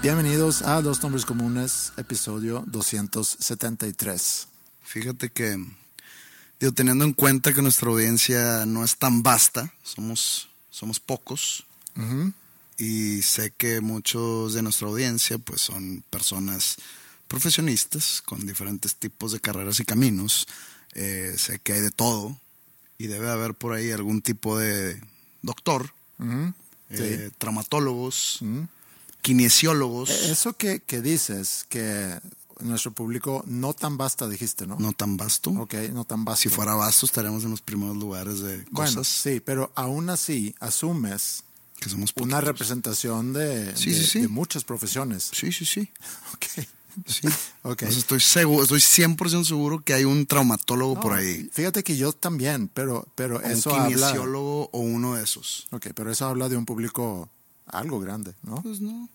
Bienvenidos a Dos Nombres Comunes, episodio 273. Fíjate que, digo, teniendo en cuenta que nuestra audiencia no es tan vasta, somos, somos pocos, y sé que muchos de nuestra audiencia pues son personas profesionistas con diferentes tipos de carreras y caminos. Eh, sé que hay de todo y debe haber por ahí algún tipo de doctor, eh, traumatólogos, kinesiólogos. Eh, Eso que, que dices, que nuestro público no tan basta, dijiste, ¿no? no tan vasto. Ok, no tan vasto. Si fuera vasto estaríamos en los primeros lugares de Bueno, cosas sí, pero aún así asumes que somos una poquitos. representación de, Sí, de- sí, sí. de muchas profesiones. Sí, sí, sí. Ok. sí. Ok. O sea, estoy seguro, estoy 100% seguro que hay un traumatólogo por No, ahí. Fíjate que yo también, pero, pero O eso un habla... kinesiólogo o uno de esos. Ok, pero eso habla de un público algo grande, ¿no? Pues no.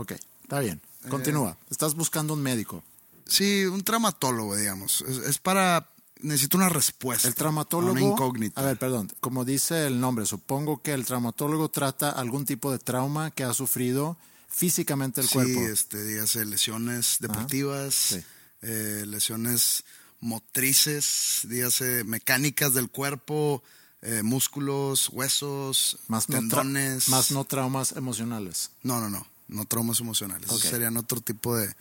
Ok, está bien. Eh, Continúa. Estás buscando un médico. Sí, un traumatólogo, digamos. Es, es para. Necesito una respuesta. El traumatólogo. Una incógnita. A ver, perdón. Como dice el nombre, supongo que el traumatólogo trata algún tipo de trauma que ha sufrido físicamente el sí, cuerpo. este, dígase lesiones deportivas, Sí. eh, lesiones motrices, dígase mecánicas del cuerpo, eh, músculos, huesos, Más no, tendones. más no traumas emocionales. No, no, no. No traumas emocionales. Ok. Esos serían otro tipo de,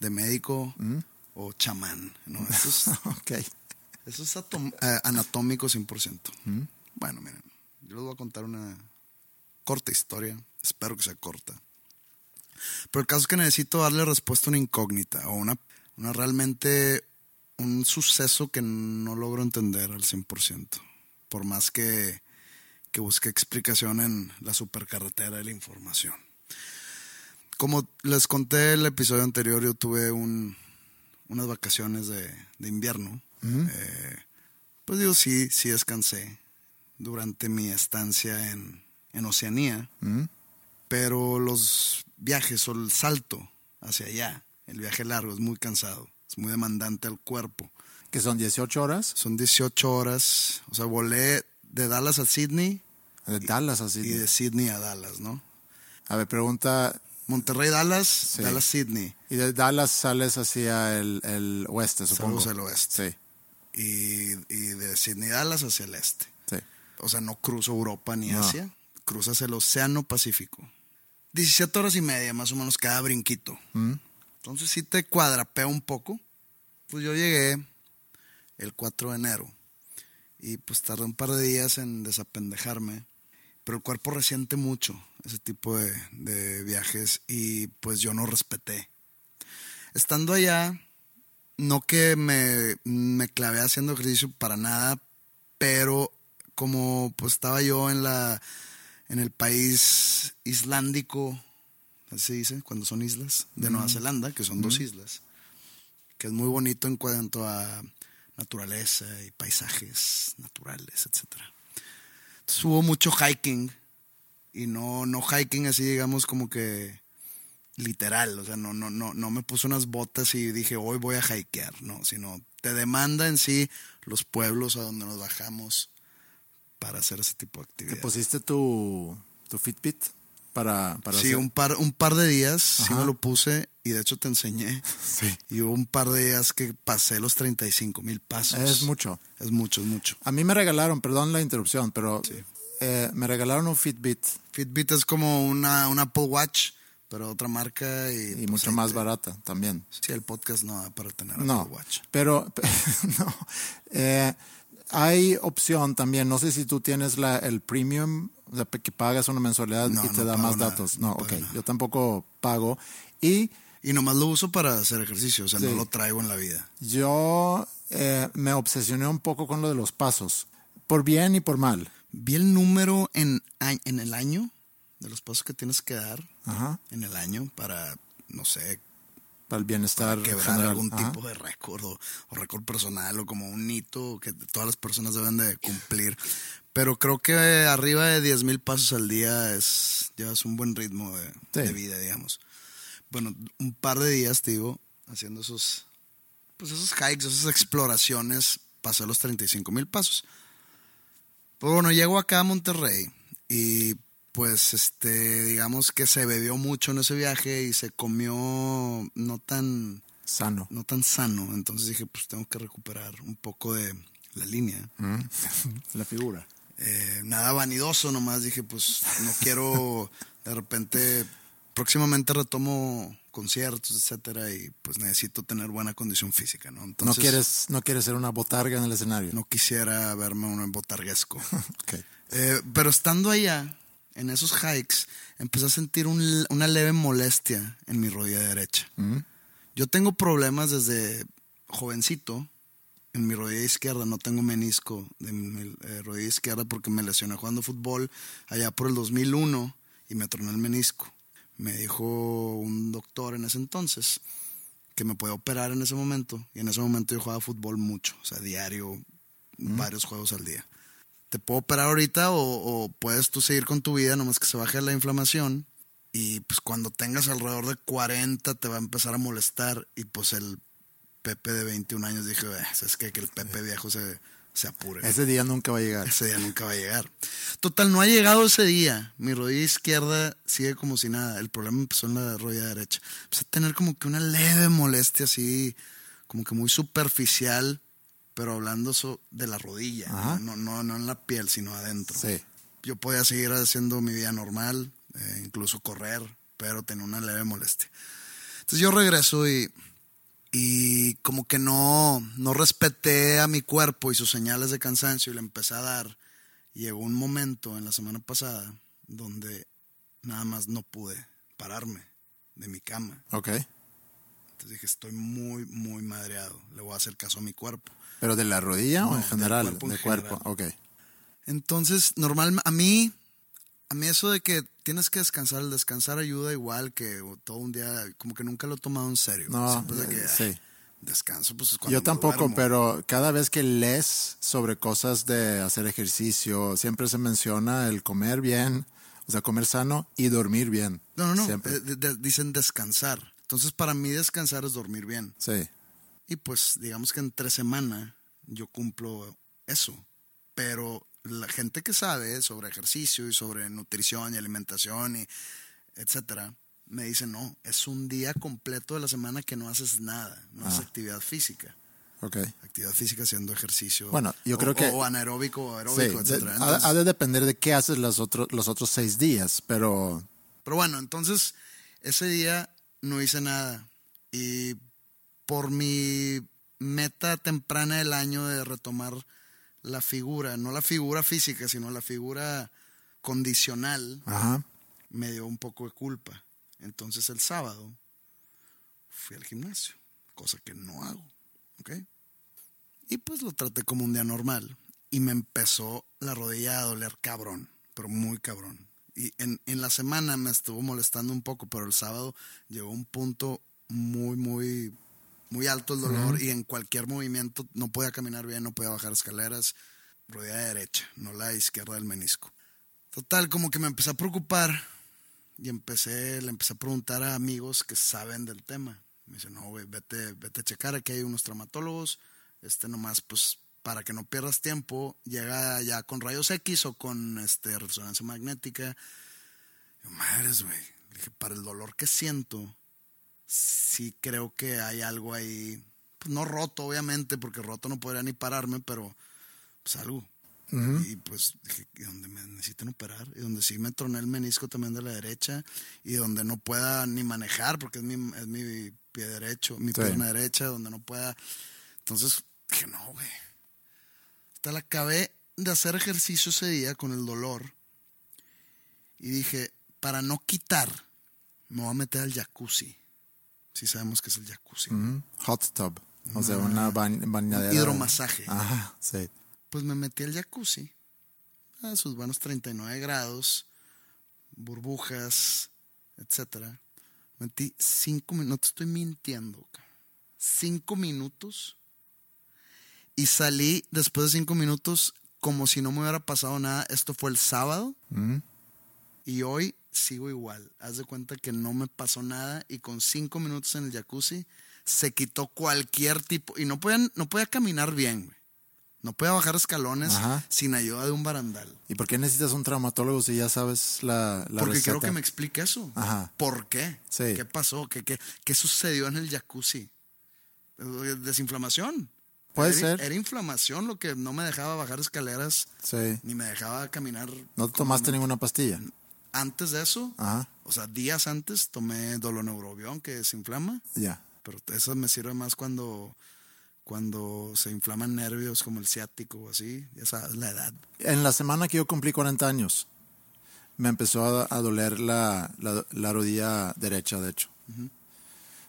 de médico o chamán. ¿no? Eso es, eso es atom- eh, anatómico 100%. Bueno, miren. Yo les voy a contar una corta historia. Espero que sea corta. Pero el caso es que necesito darle respuesta a una incógnita o una, una realmente un suceso que no logro entender al 100%. Por más que, que busque explicación en la supercarretera de la información. Como les conté el episodio anterior, yo tuve un, unas vacaciones de, de invierno. Eh, pues digo, sí, sí descansé durante mi estancia en, en Oceanía. Pero los viajes o el salto hacia allá, el viaje largo, es muy cansado. Es muy demandante al cuerpo. Que son 18 horas Son 18 horas. O sea, volé de Dallas a Sydney de Dallas así. y de Sydney a Dallas, ¿no? A ver, pregunta. Monterrey, Dallas, Dallas, Sydney. Y de Dallas sales hacia el, el oeste, supongo. Saludos al oeste. Sí, Y, y de Sydney, Dallas hacia el este. sí. O sea, no cruzo Europa ni No. Asia. Cruzas el Océano Pacífico. 17 horas y media más o menos cada brinquito. Entonces sí te cuadrapea un poco. Pues yo llegué el 4 de enero. Y pues tardé un par de días en desapendejarme. Pero el cuerpo resiente mucho ese tipo de, de viajes. Y pues yo no respeté. Estando allá, no que me, me clavé haciendo ejercicio para nada, pero como pues estaba yo en la en el país islandico, así se dice, cuando son islas, de Nueva Zelanda, que son dos islas, que es muy bonito en cuanto a naturaleza y paisajes naturales, etcétera. Entonces hubo mucho hiking. Y no, no hiking así, digamos, como que literal, o sea, no, no, no, no me puse unas botas y dije, hoy voy a hikear, no, sino te demanda en sí los pueblos a donde nos bajamos para hacer ese tipo de ¿Te actividad. pusiste tu, tu Fitbit para, para Sí, hacer- un par, un par de días sí Ajá. me lo puse y de hecho te enseñé. Sí. Y hubo un par de días que pasé los 35 mil pasos. Es mucho. Es mucho, es mucho. A mí me regalaron, perdón la interrupción, pero eh, me regalaron un Fitbit Fitbit es como una, un Apple Watch, pero otra marca y, y pues, mucho más te- barata también. Sí, el podcast no da para tener No, Apple Watch. pero no. Eh, hay opción también, no sé si tú tienes la, el premium, o sea, que pagas una mensualidad No, y te no da más nada, datos. no No, ok, nada. yo tampoco pago. Y Y nomás lo uso para hacer ejercicio, o sea, Sí. no lo traigo en la vida. yo eh, me obsesioné un poco con lo de los pasos, por bien y por mal. Vi el número en, en el año de los pasos que tienes que dar Ajá, en el año para, no sé, para el bienestar quebrar general. algún Ajá. tipo de récord o, o récord personal o como un hito que todas las personas deben de cumplir. Pero creo que arriba de 10 mil pasos al día es llevas un buen ritmo de, Sí. de vida, digamos. Bueno, un par de días, digo, haciendo esos, pues esos hikes, esas exploraciones, pasé los 35 mil pasos. Pero bueno, llego acá a Monterrey y pues este, digamos que se bebió mucho en ese viaje y se comió no tan, Sano. no tan sano. Entonces dije, pues tengo que recuperar un poco de la línea. La figura. Eh, nada vanidoso, nomás dije, pues no quiero de repente, próximamente retomo conciertos, etcétera, y pues necesito tener buena condición física, ¿no? Entonces, no, quieres, no quieres ser una botarga en el escenario. no quisiera verme un botarguesco. Eh, pero estando allá, en esos hikes, empecé a sentir un- una leve molestia en mi rodilla derecha. Yo tengo problemas desde jovencito en mi rodilla izquierda. No tengo menisco de mi eh, rodilla izquierda porque me lesioné jugando fútbol allá por el 2001 y me troné el menisco. Me dijo un doctor en ese entonces que me podía operar en ese momento. Y en ese momento yo jugaba fútbol mucho, o sea, diario, varios juegos al día. Te puedo operar ahorita o, o puedes tú seguir con tu vida, nomás que se baje la inflamación. Y pues cuando tengas alrededor de 40 te va a empezar a molestar. Y pues el Pepe de 21 años dije, "Eh, ¿sabes qué? Que el Pepe viejo se, se apure. Ese día nunca va a llegar. Ese día nunca va a llegar. Total, no ha llegado ese día. Mi rodilla izquierda sigue como si nada. El problema empezó en la rodilla derecha. Empecé a tener como que una leve molestia así, como que muy superficial, pero hablando so- de la rodilla. No, no, no en la piel, sino adentro. Sí. Yo podía seguir haciendo mi vida normal, eh, incluso correr, pero tenía una leve molestia. Entonces yo regreso y, y como que no, no respeté a mi cuerpo y sus señales de cansancio y le empecé a dar. Llegó un momento en la semana pasada donde nada más no pude pararme de mi cama. Ok. Entonces dije, estoy muy, muy madreado. Le voy a hacer caso a mi cuerpo. ¿Pero de la rodilla o en del general? cuerpo en de cuerpo. Ok. Entonces, normal, a mí, a mí eso de que tienes que descansar, el descansar ayuda igual que todo un día, como que nunca lo he tomado en serio. No, de que, eh, "Ay, sí. Descanso, pues cuando Yo tampoco, duermo". pero cada vez que lees sobre cosas de hacer ejercicio, siempre se menciona el comer bien, o sea, comer sano y dormir bien. No, no, no, Siempre. eh, de- de- dicen descansar. Entonces, para mí descansar es dormir bien. Sí. Y pues, digamos que entre semana yo cumplo eso. Pero la gente que sabe sobre ejercicio y sobre nutrición y alimentación y etcétera, me dice, no, es un día completo de la semana que no haces nada, no haces actividad física. Ok. Actividad física haciendo ejercicio. Bueno, yo o- creo que- O anaeróbico o Sí, aeróbico, etcétera. ha, ha de depender de qué haces los otros, los otros seis días, pero Pero bueno, entonces ese día no hice nada. Y por mi meta temprana del año de retomar la figura, no la figura física, sino la figura condicional, ajá. me dio un poco de culpa. Entonces el sábado fui al gimnasio, cosa que no hago. ¿Ok? Y pues lo traté como un día normal. Y me empezó la rodilla a doler cabrón, pero muy cabrón. Y en, en la semana me estuvo molestando un poco, pero el sábado llegó a un punto muy, muy, muy alto el dolor. Y en cualquier movimiento no podía caminar bien, no podía bajar escaleras. Rodilla derecha, no la izquierda del menisco. Total, como que me empecé a preocupar y empecé, le empecé a preguntar a amigos que saben del tema. Me dice, no, güey, vete, vete a checar, aquí hay unos traumatólogos, este nomás, pues, para que no pierdas tiempo, llega ya con rayos X o con este resonancia magnética. Yo, madres, güey. Dije, para el dolor que siento, sí creo que hay algo ahí, pues no roto, obviamente, porque roto no podría ni pararme, pero pues algo. Y pues dije, ¿y donde me necesiten operar? Y donde sí me troné el menisco también de la derecha, y donde no pueda ni manejar, porque es mi, es mi pie derecho, mi pierna derecha, donde no pueda. Entonces dije, no, güey. Hasta la acabé de hacer ejercicio ese día con el dolor. Y dije, para no quitar, me voy a meter al jacuzzi. Si sabemos que es el jacuzzi. Hot tub. O sea, una bañadera. Hidromasaje. Ajá, sí. Pues me metí al jacuzzi. A sus buenos 39 grados. Burbujas, etcétera. Metí cinco minutos. No te estoy mintiendo. Cinco minutos. Y salí después de cinco minutos como si no me hubiera pasado nada. Esto fue el sábado. Y hoy sigo igual. Haz de cuenta que no me pasó nada y con cinco minutos en el jacuzzi se quitó cualquier tipo. Y no podía, no podía caminar bien, güey. No podía bajar escalones sin ayuda de un barandal. ¿Y por qué necesitas un traumatólogo si ya sabes la, la Porque quiero que me explique eso. Ajá. ¿Por qué? Sí. ¿Qué pasó? ¿Qué, qué, qué sucedió en el jacuzzi? Desinflamación. Puede era, ser. Era inflamación lo que no me dejaba bajar escaleras. Sí. Ni me dejaba caminar. ¿No tomaste ninguna pastilla? Antes de eso, Ajá. o sea, días antes tomé doloneurobión que desinflama. Ya. Pero eso me sirve más cuando, cuando se inflaman nervios como el ciático o así. Ya sabes, la edad. En la semana que yo cumplí 40 años, me empezó a, a doler la, la, la, rodilla derecha, de hecho.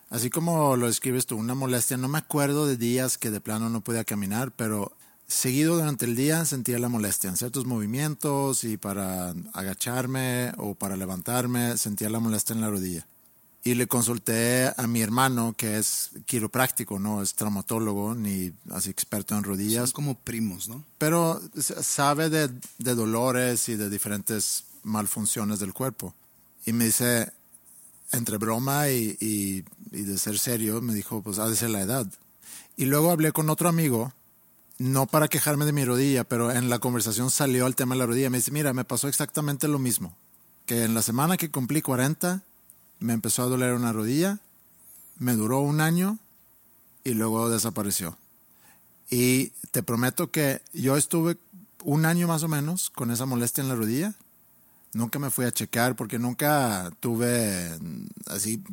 Así como lo describes tú, una molestia. No me acuerdo de días que de plano no podía caminar, pero seguido durante el día sentía la molestia en ciertos movimientos y para agacharme o para levantarme sentía la molestia en la rodilla. Y le consulté a mi hermano, que es quiropráctico, no es traumatólogo ni así experto en rodillas. Son como primos, ¿no? Pero sabe de, de dolores y de diferentes malfunciones del cuerpo. Y me dice, entre broma y, y, y, de ser serio, me dijo, pues ha de ser la edad. Y luego hablé con otro amigo, no para quejarme de mi rodilla, pero en la conversación salió el tema de la rodilla. Me dice, mira, me pasó exactamente lo mismo. Que en la semana que cumplí 40, me empezó a doler una rodilla, me duró un año y luego desapareció. Y te prometo que yo estuve un año más o menos con esa molestia en la rodilla. Nunca me fui a checar porque nunca tuve así,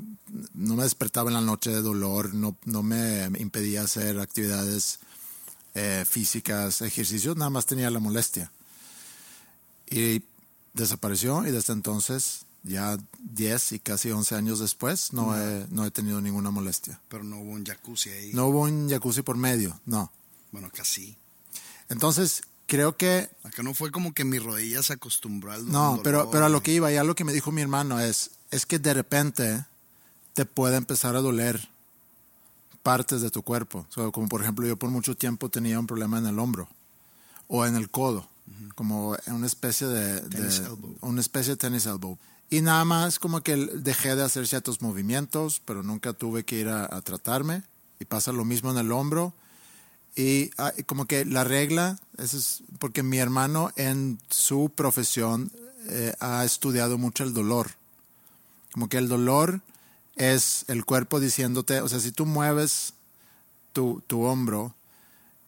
no me despertaba en la noche de dolor, no, no me impedía hacer actividades eh, físicas, ejercicios, nada más tenía la molestia. Y desapareció y desde entonces ya 10 y casi 11 años después, no, no, he, no he tenido ninguna molestia. Pero no hubo un jacuzzi ahí. No hubo un jacuzzi por medio, no. Bueno, casi. Entonces, creo que... Acá no fue como que mi rodilla se acostumbró al No, dolor, pero, pero a lo que iba, ya lo que me dijo mi hermano es, es que de repente te puede empezar a doler partes de tu cuerpo. O sea, como por ejemplo, yo por mucho tiempo tenía un problema en el hombro o en el codo, como una especie de, una especie de tenis elbow. Y nada más como que dejé de hacer ciertos movimientos, pero nunca tuve que ir a, a tratarme. Y pasa lo mismo en el hombro. Y ah, y como que la regla, eso es porque mi hermano en su profesión eh, ha estudiado mucho el dolor. Como que el dolor es el cuerpo diciéndote, o sea, si tú mueves tu, tu hombro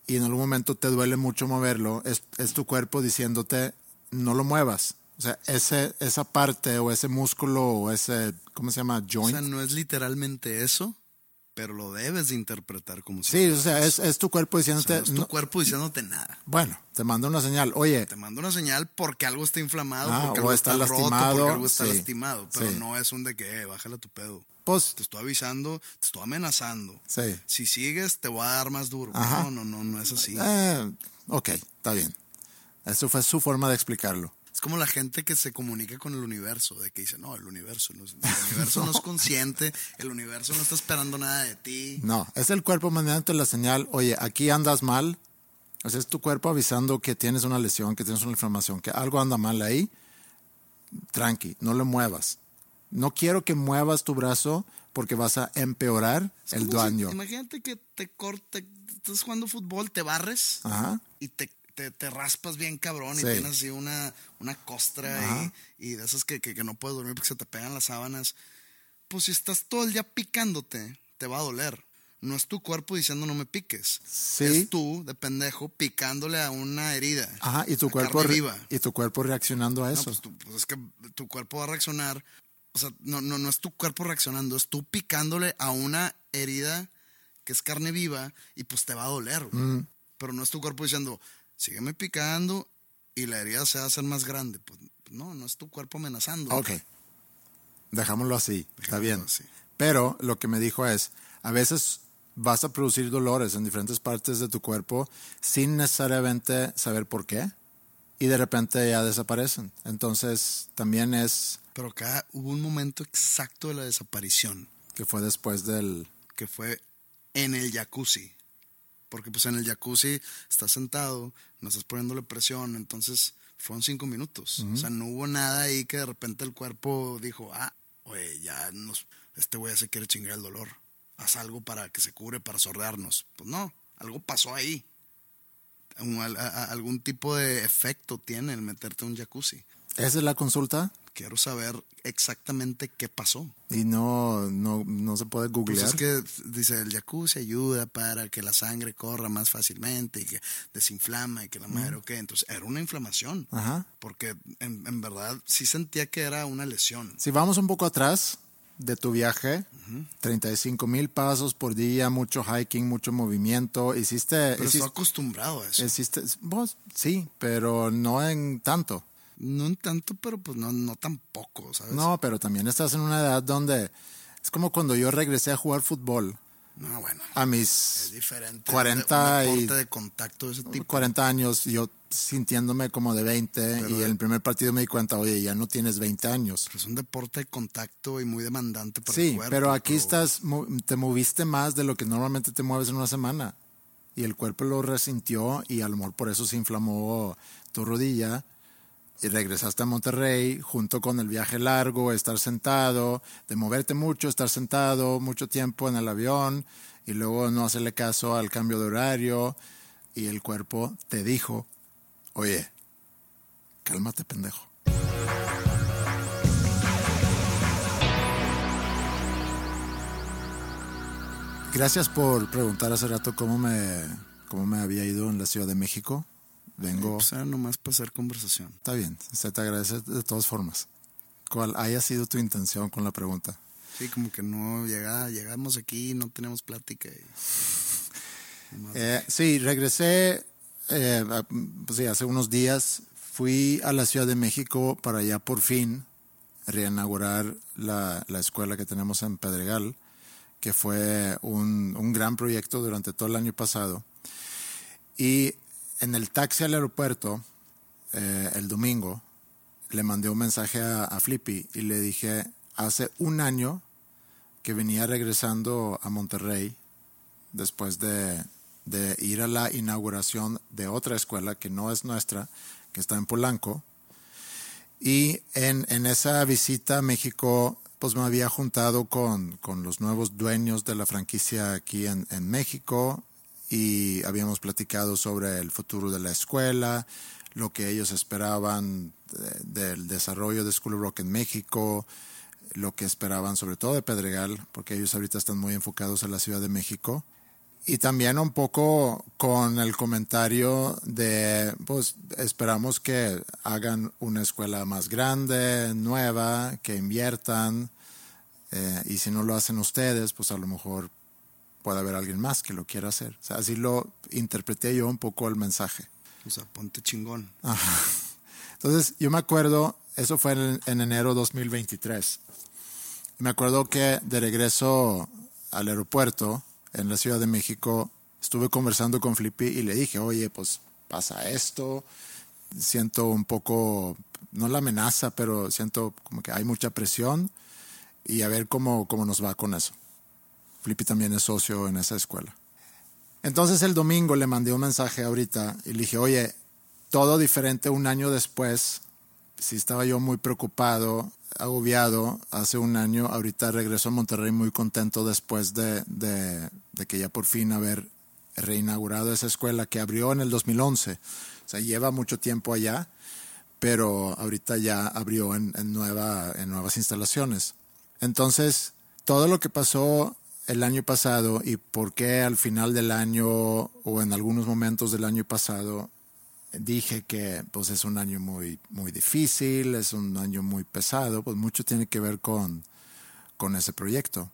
y en algún momento te duele mucho moverlo, es, es tu cuerpo diciéndote, no lo muevas. O sea, ese, esa parte o ese músculo o ese, ¿cómo se llama? O Joint. sea, no es literalmente eso, pero lo debes de interpretar como si sí, o sea, es, es tu cuerpo O sea, diciéndote, no es tu no- cuerpo diciéndote nada. bueno, te manda una señal, oye, Te manda una señal porque algo está inflamado, Ah, porque o algo está está, roto, lastimado, porque algo está lastimado. Pero sí. no es un de que, eh, bájale tu pedo. pues, Te estoy avisando, te estoy amenazando. sí. Si sigues, te voy a dar más duro. Ajá. No, no, no, no es así. Eh, ok, está bien. Eso fue su forma de explicarlo. Es como la gente que se comunica con el universo, de que dice, no, el universo no el universo no es consciente, el universo no está esperando nada de ti. No, es el cuerpo mandándote la señal, oye, aquí andas mal. O sea, es tu cuerpo avisando que tienes una lesión, que tienes una inflamación, que algo anda mal ahí. Tranqui, no lo muevas. No quiero que muevas tu brazo porque vas a empeorar el como si- daño. imagínate que te corte, estás jugando fútbol, te barres Ajá. y te, te, te raspas bien cabrón Sí. y tienes así una, una costra y, y de esas que, que, que no puedes dormir porque se te pegan las sábanas. Pues si estás todo el día picándote, te va a doler. No es tu cuerpo diciendo no me piques. Sí. Es tú, de pendejo, picándole a una herida. Ajá, y tu cuerpo viva. y tu cuerpo reaccionando a No, eso. pues, tú- pues es que tu cuerpo va a reaccionar. O sea, no, no, no es tu cuerpo reaccionando, es tú picándole a una herida que es carne viva y pues te va a doler. güey. Mm. Pero no es tu cuerpo diciendo, sígueme picando y la herida se va a hacer más grande. Pues no, no es tu cuerpo amenazando. Ok. Dejámoslo así. Está bien. así. Pero lo que me dijo es, a veces vas a producir dolores en diferentes partes de tu cuerpo sin necesariamente saber por qué y de repente ya desaparecen. Entonces también es Pero acá hubo un momento exacto de la desaparición, que fue después del... que fue en el jacuzzi. Porque pues en el jacuzzi estás sentado, no estás poniéndole presión, entonces fueron cinco minutos. O sea, no hubo nada ahí que de repente el cuerpo dijo, ah, oye, ya nos, este güey ya se quiere chingar el dolor. Haz algo para que se cure, para sordearnos. Pues no, algo pasó ahí. Un- a- a- algún tipo de efecto tiene el meterte a un jacuzzi. Esa es la consulta Quiero saber exactamente qué pasó. y no, no, no se puede Pues googlear. es que dice el jacuzzi ayuda para que la sangre corra más fácilmente y que desinflama y que la madre, ok. Entonces era una inflamación. Ajá. Porque en, en verdad sí sentía que era una lesión. Si vamos un poco atrás de tu viaje, 35 mil pasos por día, mucho hiking, mucho movimiento, hiciste... Pero hiciste estoy acostumbrado a eso. hiciste- vos, sí, pero no en tanto. No tanto, pero pues no, no tampoco, ¿sabes? No, pero también estás en una edad donde es como cuando yo regresé a jugar fútbol No, bueno. a Es mis diferente. 40 un y de contacto de ese tipo. 40 años, yo sintiéndome como de 20 y en el primer partido me di cuenta, oye, ya no tienes 20 años. Es un deporte de contacto y muy demandante para Sí, el cuerpo. pero aquí pero- estás, te moviste más de lo que normalmente te mueves en una semana. Y el cuerpo lo resintió y a lo mejor por eso se inflamó tu rodilla. Y regresaste a Monterrey junto con el viaje largo, estar sentado, de moverte mucho, estar sentado mucho tiempo en el avión y luego no hacerle caso al cambio de horario. Y el cuerpo te dijo, oye, cálmate pendejo. Gracias por preguntar hace rato cómo me, cómo me había ido en la Ciudad de México. Vengo. Pues era nomás para hacer conversación. Está bien, se te agradece de todas formas. ¿Cuál haya sido tu intención con la pregunta? Sí, como que no llega, llegamos aquí, no tenemos plática. y- Eh, sí, regresé eh, pues sí, hace unos días. Fui a la Ciudad de México para ya por fin reinaugurar la, la escuela que tenemos en Pedregal, que fue un, un gran proyecto durante todo el año pasado. Y en el taxi al aeropuerto, eh, el domingo, le mandé un mensaje a, Flippy y le dije, hace un año que venía regresando a Monterrey después de, de ir a la inauguración de otra escuela que no es nuestra, que está en Polanco. Y en, en esa visita a México, pues me había juntado con, con los nuevos dueños de la franquicia aquí en, en México y habíamos platicado sobre el futuro de la escuela, lo que ellos esperaban de- del desarrollo de School of Rock en México, lo que esperaban sobre todo de Pedregal, porque ellos ahorita están muy enfocados en la Ciudad de México. Y también un poco con el comentario de, pues esperamos que hagan una escuela más grande, nueva, que inviertan, eh, y si no lo hacen ustedes, pues a lo mejor puede haber alguien más que lo quiera hacer. O sea, así lo interpreté yo un poco el mensaje. O sea, ponte chingón. Entonces, yo me acuerdo, eso fue en, en enero 2023. Me acuerdo que de regreso al aeropuerto en la Ciudad de México, estuve conversando con Flippy y le dije, oye, pues pasa esto, siento un poco, no la amenaza, pero siento como que hay mucha presión y a ver cómo, cómo nos va con eso. Flippy también es socio en esa escuela. Entonces el domingo le mandé un mensaje ahorita y le dije, oye, todo diferente un año después, sí estaba yo muy preocupado agobiado hace un año. Ahorita regreso a Monterrey muy contento después de, de, que ya por fin haber reinaugurado esa escuela que abrió en el 2011. O sea, lleva mucho tiempo allá, pero ahorita ya abrió en, nueva, en nuevas instalaciones. Entonces, todo lo que pasó el año pasado y por qué al final del año o en algunos momentos del año pasado dije que pues es un año muy muy difícil, es un año muy pesado, pues mucho tiene que ver con, con ese proyecto.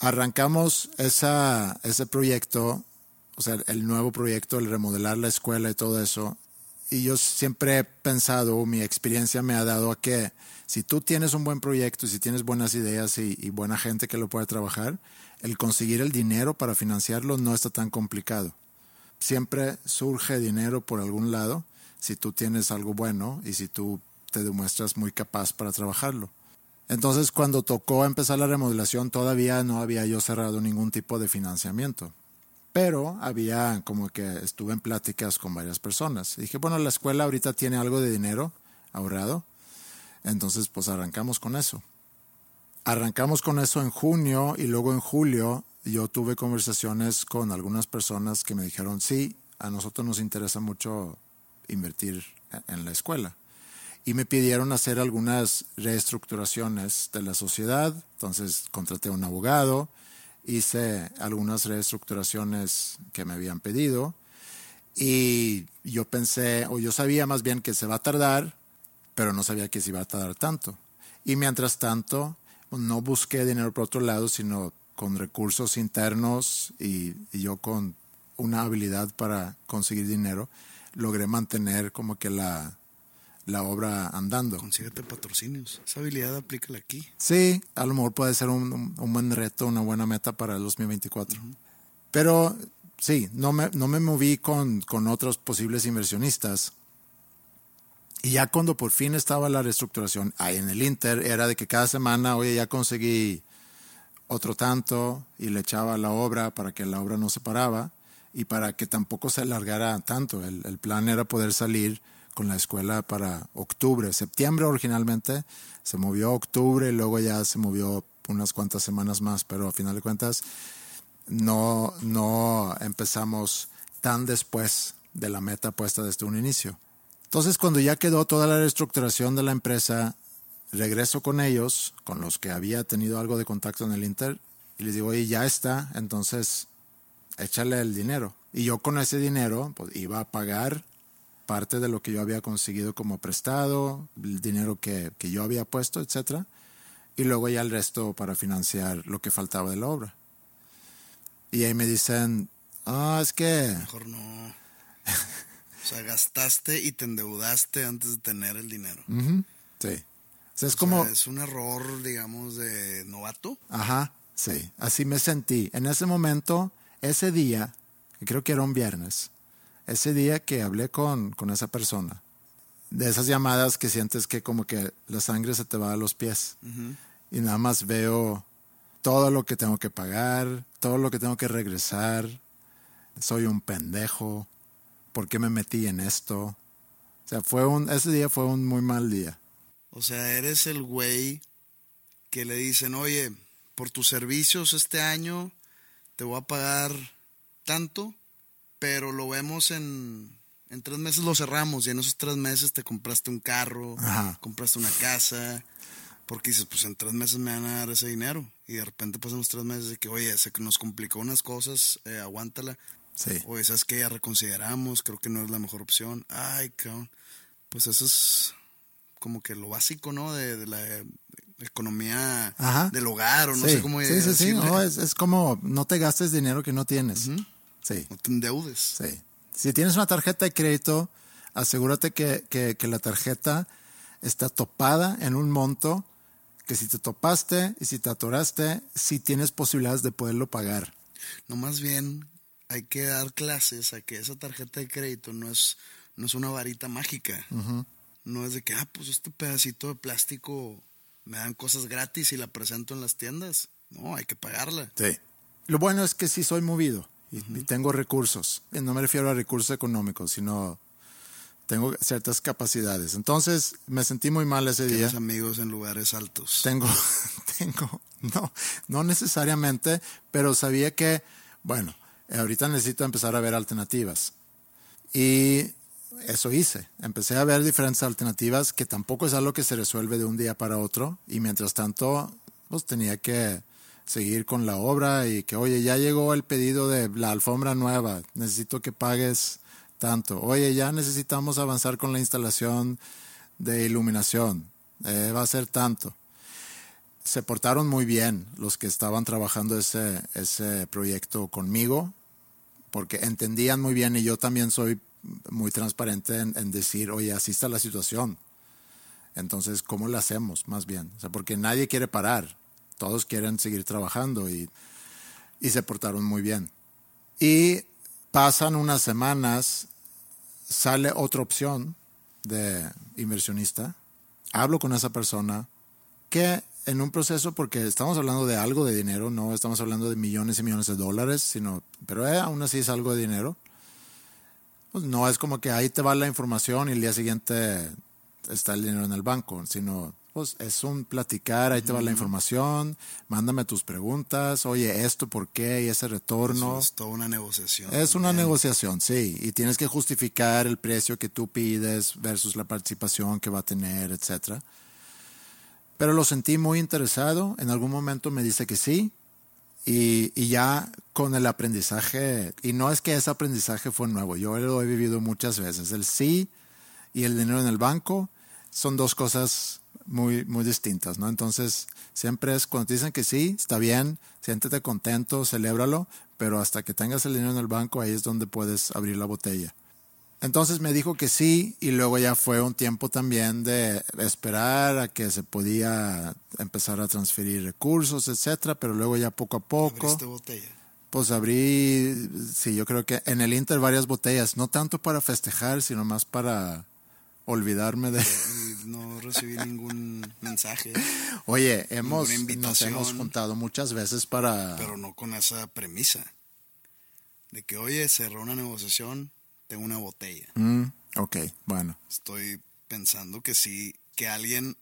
Arrancamos esa, ese proyecto, o sea, el nuevo proyecto, el remodelar la escuela y todo eso, y yo siempre he pensado, mi experiencia me ha dado a que si tú tienes un buen proyecto, si tienes buenas ideas y, y buena gente que lo pueda trabajar, el conseguir el dinero para financiarlo no está tan complicado. Siempre surge dinero por algún lado si tú tienes algo bueno y si tú te demuestras muy capaz para trabajarlo. Entonces, cuando tocó empezar la remodelación, todavía no había yo cerrado ningún tipo de financiamiento. Pero había como que estuve en pláticas con varias personas. Y dije, bueno, la escuela ahorita tiene algo de dinero ahorrado. Entonces, pues arrancamos con eso. Arrancamos con eso en junio y luego en julio yo tuve conversaciones con algunas personas que me dijeron, sí, a nosotros nos interesa mucho invertir en la escuela. Y me pidieron hacer algunas reestructuraciones de la sociedad. Entonces contraté a un abogado, hice algunas reestructuraciones que me habían pedido. Y yo pensé, o yo sabía más bien que se va a tardar, pero no sabía que se iba a tardar tanto. Y mientras tanto, no busqué dinero por otro lado, sino con recursos internos y, y, yo con una habilidad para conseguir dinero, logré mantener como que la, la obra andando. Consíguete patrocinios. Esa habilidad aplícala aquí. Sí, a lo mejor puede ser un, un, buen reto, una buena meta para el 2024. Uh -huh. Pero sí, no me, no me moví con, con otros posibles inversionistas. Y ya cuando por fin estaba la reestructuración, ahí en el Inter, era de que cada semana, oye, ya conseguí otro tanto y le echaba la obra para que la obra no se paraba y para que tampoco se alargara tanto. El, el plan era poder salir con la escuela para octubre, septiembre originalmente, se movió a octubre y luego ya se movió unas cuantas semanas más, pero a final de cuentas no, no empezamos tan después de la meta puesta desde un inicio. Entonces, cuando ya quedó toda la reestructuración de la empresa, regreso con ellos, con los que había tenido algo de contacto en el Inter, y les digo, oye, ya está, entonces échale el dinero. Y yo con ese dinero pues, iba a pagar parte de lo que yo había conseguido como prestado, el dinero que, que yo había puesto, etc. Y luego ya el resto para financiar lo que faltaba de la obra. Y ahí me dicen, ah, oh, es que... Mejor no. O sea, gastaste y te endeudaste antes de tener el dinero. Uh -huh. Sí. O sea, es o como... Sea, es un error, digamos, de novato. Ajá, sí. Así me sentí. En ese momento, ese día, creo que era un viernes, ese día que hablé con, con esa persona, de esas llamadas que sientes que como que la sangre se te va a los pies. Uh -huh. Y nada más veo todo lo que tengo que pagar, todo lo que tengo que regresar. Soy un pendejo ¿por qué me metí en esto? O sea, fue un, ese día fue un muy mal día. O sea, eres el güey que le dicen, oye, por tus servicios este año te voy a pagar tanto, pero lo vemos en, en tres meses lo cerramos y en esos tres meses te compraste un carro, Ajá. compraste una casa, porque dices, pues en tres meses me van a dar ese dinero. Y de repente pasan los tres meses de que, oye, que nos complicó unas cosas, eh, aguántala. Sí. O esas que ya reconsideramos, creo que no es la mejor opción. Ay, cabrón. Pues eso es como que lo básico, ¿no? De, de la economía Ajá. del hogar, o no sí. sé cómo Sí, sí, sí. No, es, es, como no te gastes dinero que no tienes. Uh -huh. Sí. No te endeudes. Sí. Si tienes una tarjeta de crédito, asegúrate que, que, que la tarjeta está topada en un monto que si te topaste y si te atoraste, sí tienes posibilidades de poderlo pagar. No, más bien hay que dar clases a que esa tarjeta de crédito no es, no es una varita mágica. Uh -huh. No es de que, ah, pues este pedacito de plástico me dan cosas gratis y la presento en las tiendas. No, hay que pagarla. Sí. Lo bueno es que sí soy movido y, uh -huh. y tengo recursos. Y no me refiero a recursos económicos, sino tengo ciertas capacidades. Entonces me sentí muy mal ese día. Tienes amigos en lugares altos. Tengo, tengo, no, no necesariamente, pero sabía que, bueno, ahorita necesito empezar a ver alternativas. Y eso hice. Empecé a ver diferentes alternativas que tampoco es algo que se resuelve de un día para otro. Y mientras tanto, pues tenía que seguir con la obra y que, oye, ya llegó el pedido de la alfombra nueva, necesito que pagues tanto. Oye, ya necesitamos avanzar con la instalación de iluminación, eh, va a ser tanto. Se portaron muy bien los que estaban trabajando ese, ese proyecto conmigo, porque entendían muy bien y yo también soy muy transparente en, decir, oye, así está la situación. Entonces, ¿cómo la hacemos más bien? O sea, porque nadie quiere parar todos quieren seguir trabajando y, y se portaron muy bien. Y pasan unas semanas, sale otra opción de inversionista, hablo con esa persona que en un proceso, porque estamos hablando de algo de dinero, no estamos hablando de millones y millones de dólares, sino, pero eh, aún así es algo de dinero. Pues no es como que ahí te va la información y el día siguiente está el dinero en el banco, sino pues es un platicar, ahí te va la información, mándame tus preguntas, oye, esto, ¿por qué? Y ese retorno. es toda una negociación. Es una negociación, sí, y tienes que justificar el precio que tú pides versus la participación que va a tener, etcétera. Pero lo sentí muy interesado, en algún momento me dice que sí, y, y, ya con el aprendizaje, y no es que ese aprendizaje fue nuevo, yo lo he vivido muchas veces, el sí y el dinero en el banco son dos cosas muy, muy distintas, ¿no? Entonces, siempre es cuando te dicen que sí, está bien, siéntete contento, celébralo, pero hasta que tengas el dinero en el banco, ahí es donde puedes abrir la botella. Entonces me dijo que sí y luego ya fue un tiempo también de esperar a que se podía empezar a transferir recursos, etcétera, pero luego ya poco a poco. ¿Abriste botella? Pues abrí, sí, yo creo que en el Inter varias botellas, no tanto para festejar, sino más para olvidarme de... No recibí ningún mensaje. Oye, hemos, nos hemos juntado muchas veces para... Pero no con esa premisa. De que, oye, cerró una negociación, tengo una botella. Mm, ok, bueno. Estoy pensando que sí, que alguien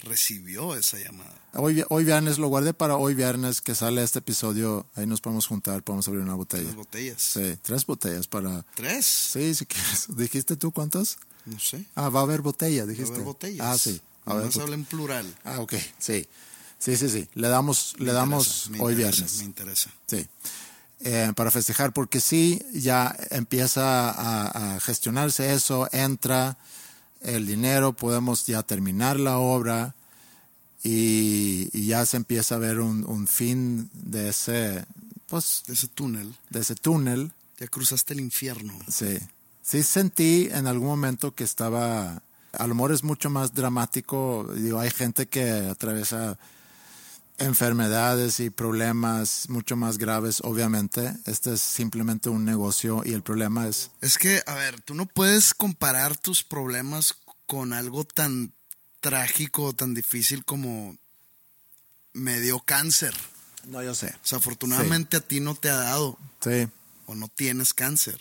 recibió esa llamada. Hoy, hoy viernes, lo guardé para hoy viernes que sale este episodio. Ahí nos podemos juntar, podemos abrir una botella. Tres botellas. Sí, tres botellas para... ¿Tres? Sí, si quieres. ¿Dijiste tú cuántos? No sé. Ah, va a haber botella, dijiste. Va a haber botellas. Ah, sí. A ver, habla en plural. Ah, ok, sí. Sí, sí, sí. Le damos, le damos hoy viernes. Me interesa. Sí. Eh, para festejar, porque sí, ya empieza a, a, gestionarse eso, entra el dinero, podemos ya terminar la obra y, y ya se empieza a ver un, un, fin de ese, pues, de ese túnel. De ese túnel. Ya cruzaste el infierno. Sí. Sí sentí en algún momento que estaba, a lo mejor es mucho más dramático, digo, hay gente que atraviesa enfermedades y problemas mucho más graves, obviamente. Este es simplemente un negocio y el problema es... Es que, a ver, tú no puedes comparar tus problemas con algo tan trágico, tan difícil como me dio cáncer. No, yo sé. O sea, afortunadamente sí. a ti no te ha dado. Sí. O no tienes cáncer.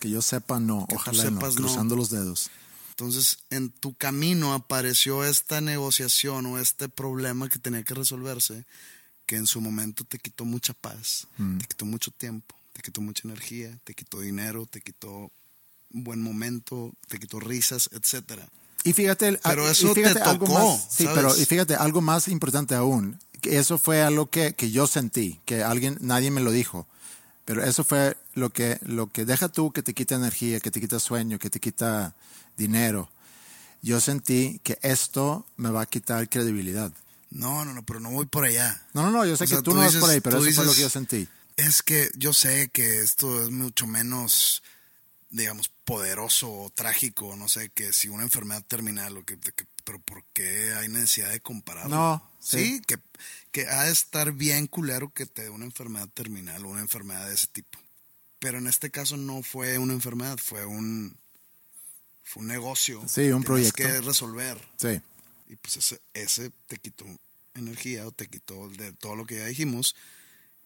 Que yo sepa, no. Que Ojalá sepas, no. Cruzando no. los dedos. Entonces, en tu camino apareció esta negociación o este problema que tenía que resolverse, que en su momento te quitó mucha paz, mm. te quitó mucho tiempo, te quitó mucha energía, te quitó dinero, te quitó un buen momento, te quitó risas, etcétera. Y fíjate, pero eso fíjate te tocó, algo más, sí, ¿sabes? pero y fíjate algo más importante aún, que eso fue algo que, que yo sentí, que alguien, nadie me lo dijo. Pero eso fue lo que, lo que deja tú que te quita energía, que te quita sueño, que te quita dinero. Yo sentí que esto me va a quitar credibilidad. No, no, no, pero no voy por allá. No, no, no, yo sé O que tú, tú no dices- vas por ahí, pero eso fue lo que yo sentí. Es que yo sé que esto es mucho menos, digamos, poderoso o trágico, no sé, que si una enfermedad terminal o que, que- pero ¿por qué hay necesidad de compararlo? No, sí, sí. que, que ha de estar bien culero que te dé una enfermedad terminal o una enfermedad de ese tipo. Pero en este caso no fue una enfermedad, fue un, fue un negocio. Sí, un proyecto. que resolver. Sí, Y pues ese, ese te quitó energía o te quitó de todo lo que ya dijimos.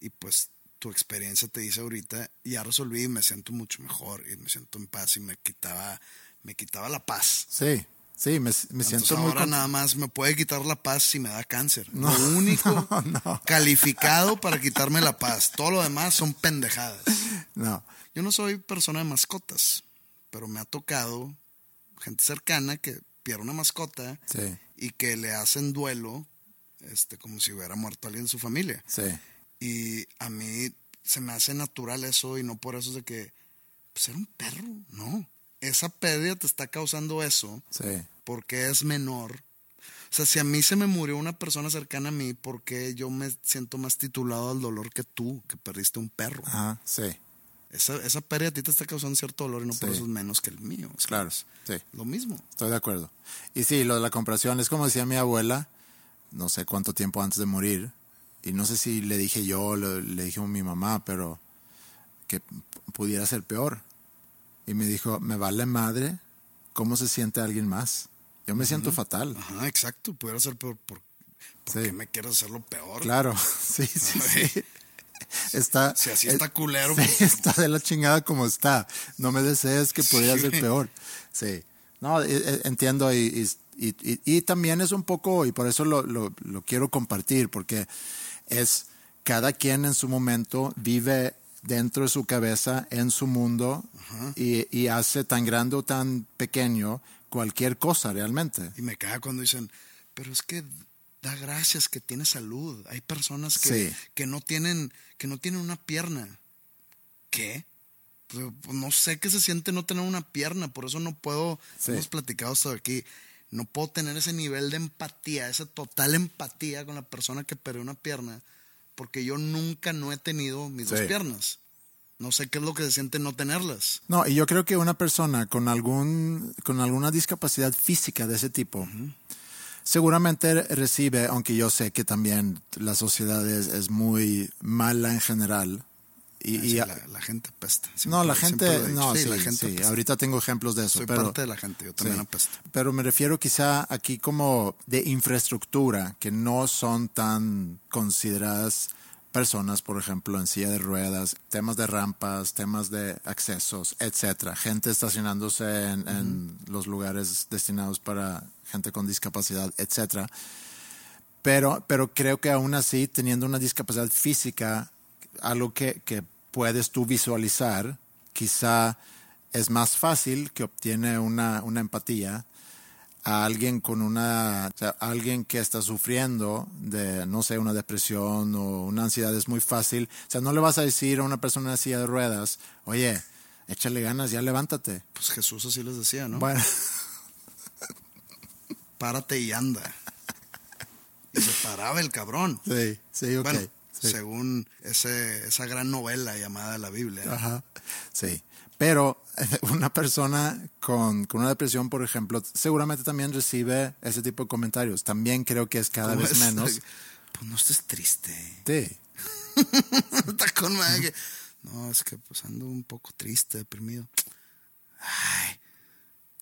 Y pues tu experiencia te dice ahorita, ya resolví y me siento mucho mejor y me siento en paz y me quitaba, me quitaba la paz. Sí, sí, me, me Entonces siento muy ahora con- nada más me puede quitar la paz si me da cáncer. No, lo único no, no. calificado para quitarme la paz. Todo lo demás son pendejadas. No, Yo no soy persona de mascotas, pero me ha tocado gente cercana que pierde una mascota sí, y que le hacen duelo este, como si hubiera muerto alguien en su familia. sí, Y a mí se me hace natural eso y no por eso es de que, pues era un perro, no. Esa pérdida te está causando eso sí. porque es menor. O sea, si a mí se me murió una persona cercana a mí, ¿por qué yo me siento más titulado al dolor que tú, que perdiste un perro? Ajá, sí, Esa, esa pérdida a ti te está causando cierto dolor y no por eso es menos que el mío. Claro, sí. Lo mismo. Estoy de acuerdo. Y sí, lo de la comparación es como decía mi abuela, no sé cuánto tiempo antes de morir, y no sé si le dije yo le, le dije a mi mamá, pero que pudiera ser peor. Y me dijo, me vale madre cómo se siente alguien más. Yo me siento fatal. Ajá, exacto. Pudiera ser peor. ¿Por, por Sí. qué me quieres hacerlo peor? Claro, sí, sí, sí. Está, Si así está culero, sí, pues- está de la chingada como está. No me desees que Sí. ser peor. Sí. No, e- e- entiendo y, y, y- y- y también es un poco, y por eso lo, lo, lo quiero compartir, porque es cada quien en su momento vive dentro de su cabeza, en su mundo, y, y hace tan grande o tan pequeño cualquier cosa realmente. Y me caga cuando dicen, pero es que da gracias que tiene salud. Hay personas que, Sí. que no tienen, que no tienen una pierna. ¿Qué? Pues, pues, no sé qué se siente no tener una pierna, por eso no puedo, Sí. hemos platicado esto de aquí, no puedo tener ese nivel de empatía, esa total empatía con la persona que perdió una pierna, porque yo nunca no he tenido mis dos piernas. No sé qué es lo que se siente no tenerlas. No, y yo creo que una persona con algún con alguna discapacidad física de ese tipo seguramente recibe, aunque yo sé que también la sociedad es, es muy mala en general. Y, Sí, y- la, la gente apesta. no, Siempre- la siempre gente, no, sí, la gente sí, apesta. ahorita tengo ejemplos de eso, Soy pero parte de la gente, yo también Sí. apesto. Pero me refiero quizá aquí como de infraestructura, que no son tan consideradas personas, por ejemplo, en silla de ruedas, temas de rampas, temas de accesos, etcétera. Gente estacionándose en, en los lugares destinados para gente con discapacidad, etcétera. Pero, pero creo que aún así, teniendo una discapacidad física, algo que, que puedes tú visualizar, quizá es más fácil que obtiene una, una empatía a alguien con una, o sea, alguien que está sufriendo de, no sé, una depresión o una ansiedad es muy fácil. O sea, no le vas a decir a una persona en silla de ruedas, oye, échale ganas, ya levántate. Pues Jesús así les decía, ¿no? Bueno, Párate y anda. Y se paraba el cabrón. sí, sí, ok. bueno, sí. según ese, esa gran novela llamada la Biblia. Ajá, sí. Pero una persona con, con una depresión, por ejemplo, seguramente también recibe ese tipo de comentarios. También creo que es cada ¿Cómo vez es? menos. Pues no estés triste. Sí, Está con madre que, No, es que pues ando un poco triste, deprimido. Ay,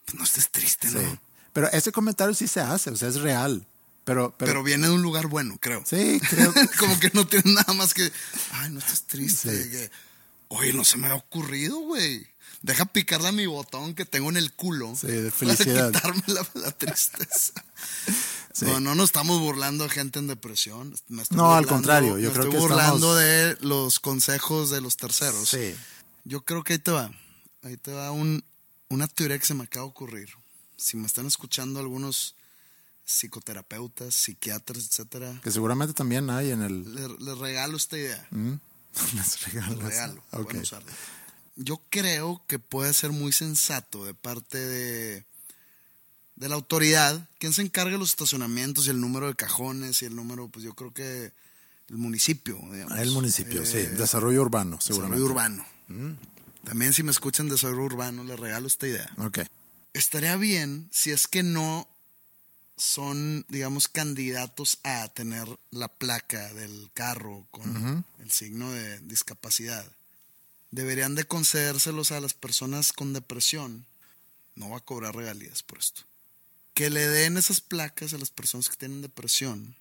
pues no estés triste, ¿no? sí. Pero ese comentario sí se hace, o sea, es real. Pero, pero, Pero, viene de un lugar bueno, creo. sí, creo que Como que no tienes nada más que, ay, no estás triste. Sí. que, Oye, no se me ha ocurrido, güey. Deja picarle a mi botón que tengo en el culo. Sí, de felicidad. Para quitarme la, la tristeza. Sí. No, no nos estamos burlando de gente en depresión. Me estoy No, al burlando- contrario, yo me creo estoy que burlando estamos- de los consejos de los terceros. Sí. Yo creo que ahí te va. Ahí te va un, una teoría que se me acaba de ocurrir. Si me están escuchando algunos psicoterapeutas, psiquiatras, etcétera, que seguramente también hay en el... les, les regalo esta idea. Les Les regalo. Ok. pueden usarla. Yo creo que puede ser muy sensato de parte de, de la autoridad. ¿Quién se encarga de los estacionamientos y el número de cajones y el número? Pues yo creo que el municipio, digamos. El municipio, Eh, sí. Desarrollo urbano, seguramente. Desarrollo urbano. También si me escuchan desarrollo urbano, les regalo esta idea. Ok. Estaría bien si es que no son, digamos, candidatos a tener la placa del carro con el signo de discapacidad. Deberían de concedérselos a las personas con depresión. No va a cobrar regalías por esto. Que le den esas placas a las personas que tienen depresión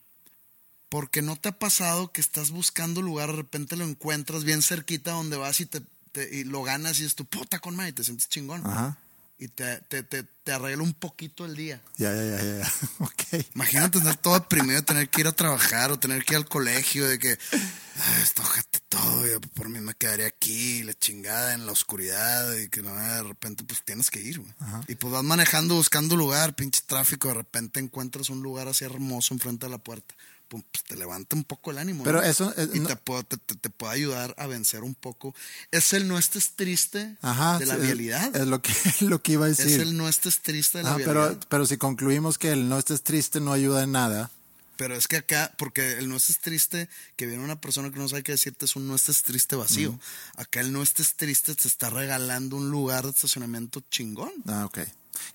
Porque no te ha pasado que estás buscando lugar, de repente lo encuentras bien cerquita donde vas y, te, te- y lo ganas y es tu puta con madre y te sientes chingón. Ajá. Y te, te, te, te arregla un poquito el día. Ya, ya, ya, ya. Ok. Imagínate tener todo deprimido, tener que ir a trabajar o tener que ir al colegio, de que "Ay, esto ojete todo, yo por mí me quedaría aquí, la chingada en la oscuridad, y que no, de repente pues tienes que ir, güey. Y pues vas manejando, buscando lugar, pinche tráfico, de repente encuentras un lugar así hermoso enfrente de la puerta. Pum, Pues te levanta un poco el ánimo. Pero ¿no? eso, eh, Y no- te, puede, te, te- te puede ayudar a vencer un poco. Es el no estés triste Ajá. de la sí, vialidad. Es lo que, lo que iba a decir. Es el no estés triste de la Ah, vialidad. pero, pero si concluimos que el no estés triste no ayuda en nada, Pero es que acá, porque el no estés triste, que viene una persona que no sabe qué decirte, es un no estés triste vacío. Acá el no estés triste te está regalando un lugar de estacionamiento chingón. Ah, ok.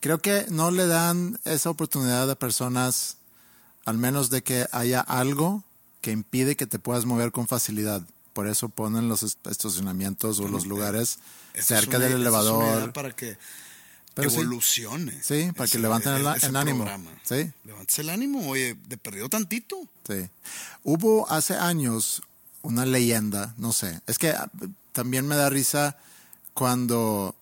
Creo que no le dan esa oportunidad a personas, al menos de que haya algo que impide que te puedas mover con facilidad. Por eso ponen los est- estacionamientos o los lugares cerca una- del elevador. para que Pero evolucione. Sí, para que levanten el, el ánimo. Sí, Levantes el ánimo, oye, de perdido tantito. sí. Hubo hace años una leyenda, no sé. Es que ah, también me da risa cuando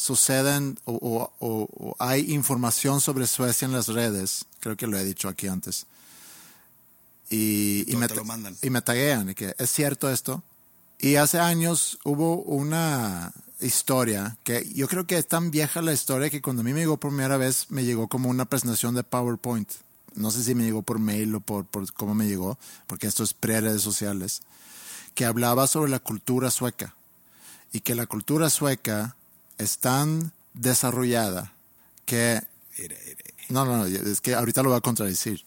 suceden o, o- o- o hay información sobre Suecia en las redes. Creo que lo he dicho aquí antes. Y, me, lo mandan. y me taguean y que es cierto esto. Y hace años hubo una historia que yo creo que es tan vieja la historia que cuando a mí me llegó por primera vez me llegó como una presentación de PowerPoint. No sé si me llegó por mail o por, por cómo me llegó, porque esto es pre-redes sociales, que hablaba sobre la cultura sueca y que la cultura sueca es tan desarrollada que... No, no, no, es que ahorita lo voy a contradecir.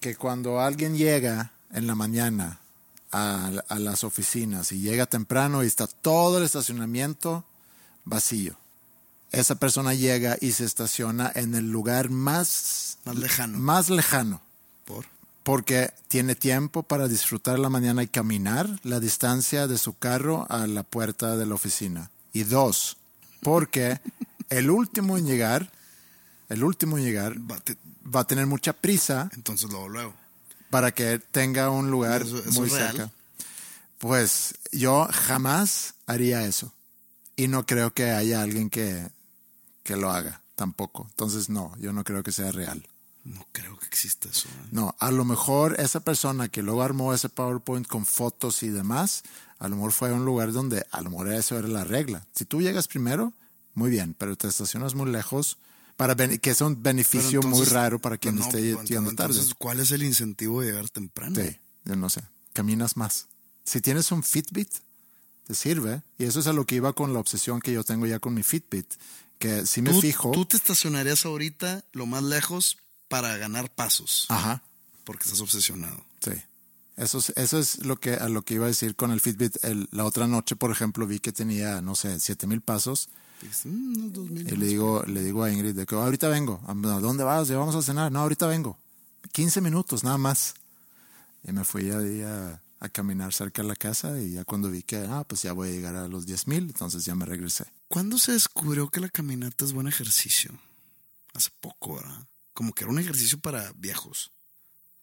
Que cuando alguien llega en la mañana a, a las oficinas y llega temprano y está todo el estacionamiento vacío, esa persona llega y se estaciona en el lugar más, Más lejano. más lejano Por. porque tiene tiempo para disfrutar la mañana y caminar la distancia de su carro a la puerta de la oficina. Y dos, porque el último en llegar, el último en llegar Va, te- va a tener mucha prisa entonces luego, luego. para que tenga un lugar ¿Eso- eso muy real? cerca. Pues yo jamás haría eso. Y no creo que haya alguien que, que lo haga tampoco. Entonces no, yo no creo que sea real. No creo que exista eso. ¿eh? No, a lo mejor esa persona que luego armó ese PowerPoint con fotos y demás, a lo mejor fue a un lugar donde a lo mejor eso era la regla. Si tú llegas primero, muy bien, pero te estacionas muy lejos, para que es un beneficio muy raro para quien no, esté pues, llegando tarde. Entonces, ¿cuál es el incentivo de llegar temprano? Sí, yo no sé. Caminas más. Si tienes un Fitbit, te sirve. Y eso es a lo que iba con la obsesión que yo tengo ya con mi Fitbit. Que si me Tú, fijo. tú te estacionarías ahorita lo más lejos para ganar pasos. Ajá. Porque estás obsesionado. Sí. Eso es, eso es lo que, a lo que iba a decir con el Fitbit. El- la otra noche, por ejemplo, vi que tenía, no sé, siete mil pasos. Dices, "Mm, Y le más". digo, le digo a Ingrid de que "Oh, ahorita vengo. ¿A dónde vas? Ya vamos a cenar. No, ahorita vengo. 15 minutos, nada más. Y me fui ahí a, a caminar cerca de la casa y ya cuando vi que, ah, pues ya voy a llegar a los 10 mil, entonces ya me regresé. ¿Cuándo se descubrió que la caminata es buen ejercicio? Hace poco, ¿verdad? Como que era un ejercicio para viejos.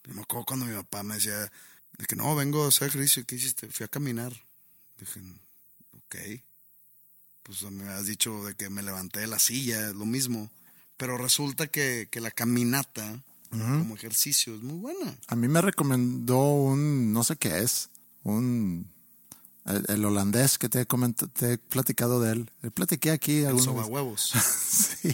Yo me acuerdo cuando mi papá me decía, de que no, vengo a hacer ejercicio. ¿Qué hiciste? Fui a caminar. Dije, ok. Pues me has dicho de que me levanté de la silla, es lo mismo. Pero resulta que, que la caminata como ejercicio es muy buena. A mí me recomendó un, no sé qué es, un, el, el holandés que te he, te he platicado de él. Le platiqué aquí El soba huevos. Sí,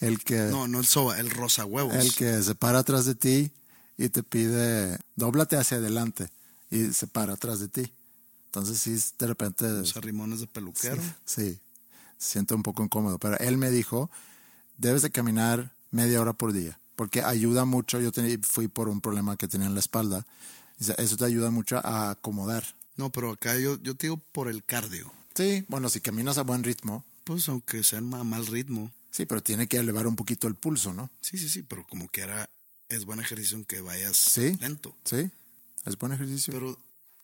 el que, No, no el soba, el rosa huevos. el que se para atrás de ti y te pide, dóblate hacia adelante y se para atrás de ti. Entonces sí, de repente, Los arrimones de peluquero. sí, se siente un poco incómodo. Pero él me dijo, debes de caminar media hora por día, porque ayuda mucho. Yo fui por un problema que tenía en la espalda. Eso te ayuda mucho a acomodar. No, pero acá yo, yo te digo por el cardio. Sí, bueno, si caminas a buen ritmo, Pues aunque sea ma- mal ritmo. sí, pero tiene que elevar un poquito el pulso, ¿no? Sí, sí, sí, pero como que era, es buen ejercicio en que vayas Sí. lento. Sí, es buen ejercicio. Pero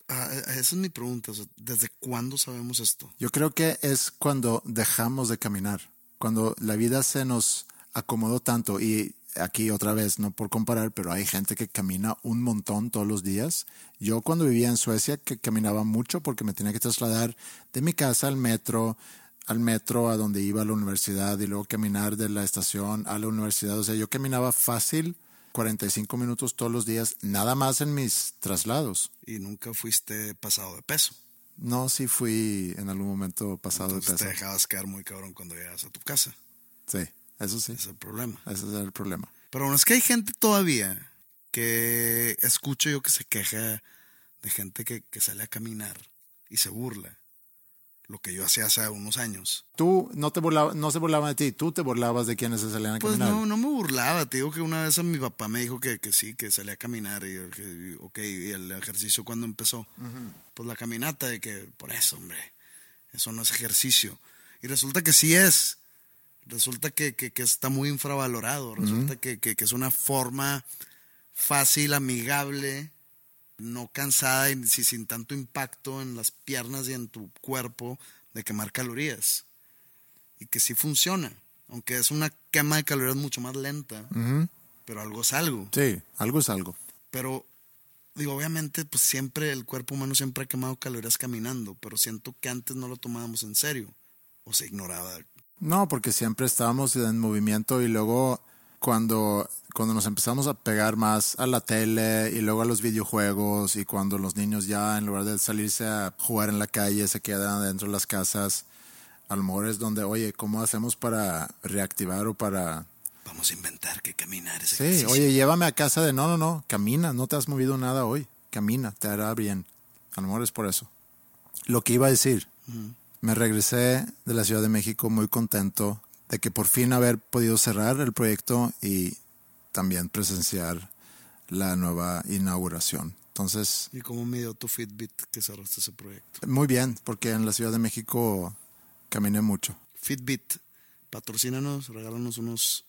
ah, ah, esa es mi pregunta. o sea, ¿Desde cuándo sabemos esto? Yo creo que es cuando dejamos de caminar, cuando la vida se nos acomodó tanto y aquí otra vez, no por comparar, pero hay gente que camina un montón todos los días. Yo cuando vivía en Suecia que caminaba mucho porque me tenía que trasladar de mi casa al metro, al metro a donde iba a la universidad y luego caminar de la estación a la universidad. O sea, yo caminaba fácil 45 minutos todos los días, nada más en mis traslados. Y nunca fuiste pasado de peso. No, sí fui en algún momento pasado Entonces de te peso. dejabas quedar muy cabrón cuando llegas a tu casa. Sí, eso sí. Ese es el problema. Ese es el problema. Pero bueno, es que hay gente todavía que escucho yo que se queja de gente que, que sale a caminar y se burla. Lo que yo hacía hace unos años. Tú no te burlaba- no se burlaban de ti, tú te burlabas de quienes se salían a Pues caminar. no, no me burlaba. Te digo que una vez a mi papá me dijo que, que sí, que salía a caminar. Y, que, ok, y el ejercicio cuando empezó. Pues la caminata, de que por eso, hombre, eso no es ejercicio. Y resulta que sí es. Resulta que, que- que está muy infravalorado. Resulta que, que- que es una forma fácil, amigable, no cansada y si- sin tanto impacto en las piernas y en tu cuerpo de quemar calorías. Y que sí funciona. Aunque es una quema de calorías mucho más lenta, pero algo es algo. Sí, algo es algo. Pero, digo, obviamente, pues siempre el cuerpo humano siempre ha quemado calorías caminando, pero siento que antes no lo tomábamos en serio o se ignoraba. No, porque siempre estábamos en movimiento y luego cuando, cuando nos empezamos a pegar más a la tele y luego a los videojuegos y cuando los niños ya en lugar de salirse a jugar en la calle se quedan dentro de las casas, a lo mejor es donde, oye, ¿cómo hacemos para reactivar o para... Vamos a inventar que caminar es Sí, ejercicio. oye, llévame a casa de, no, no, no, camina, no te has movido nada hoy, camina, te hará bien. A lo mejor es por eso. Lo que iba a decir, me regresé de la Ciudad de México muy contento de que por fin haber podido cerrar el proyecto y también presenciar la nueva inauguración. Entonces, ¿Y cómo midió tu Fitbit que cerraste ese proyecto? muy bien, porque en la Ciudad de México caminé mucho. Fitbit, patrocínanos, regálanos unos,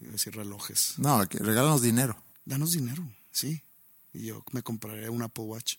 iba a decir relojes. No, regálanos dinero. Danos dinero, sí. Y yo me compraré un Apple Watch.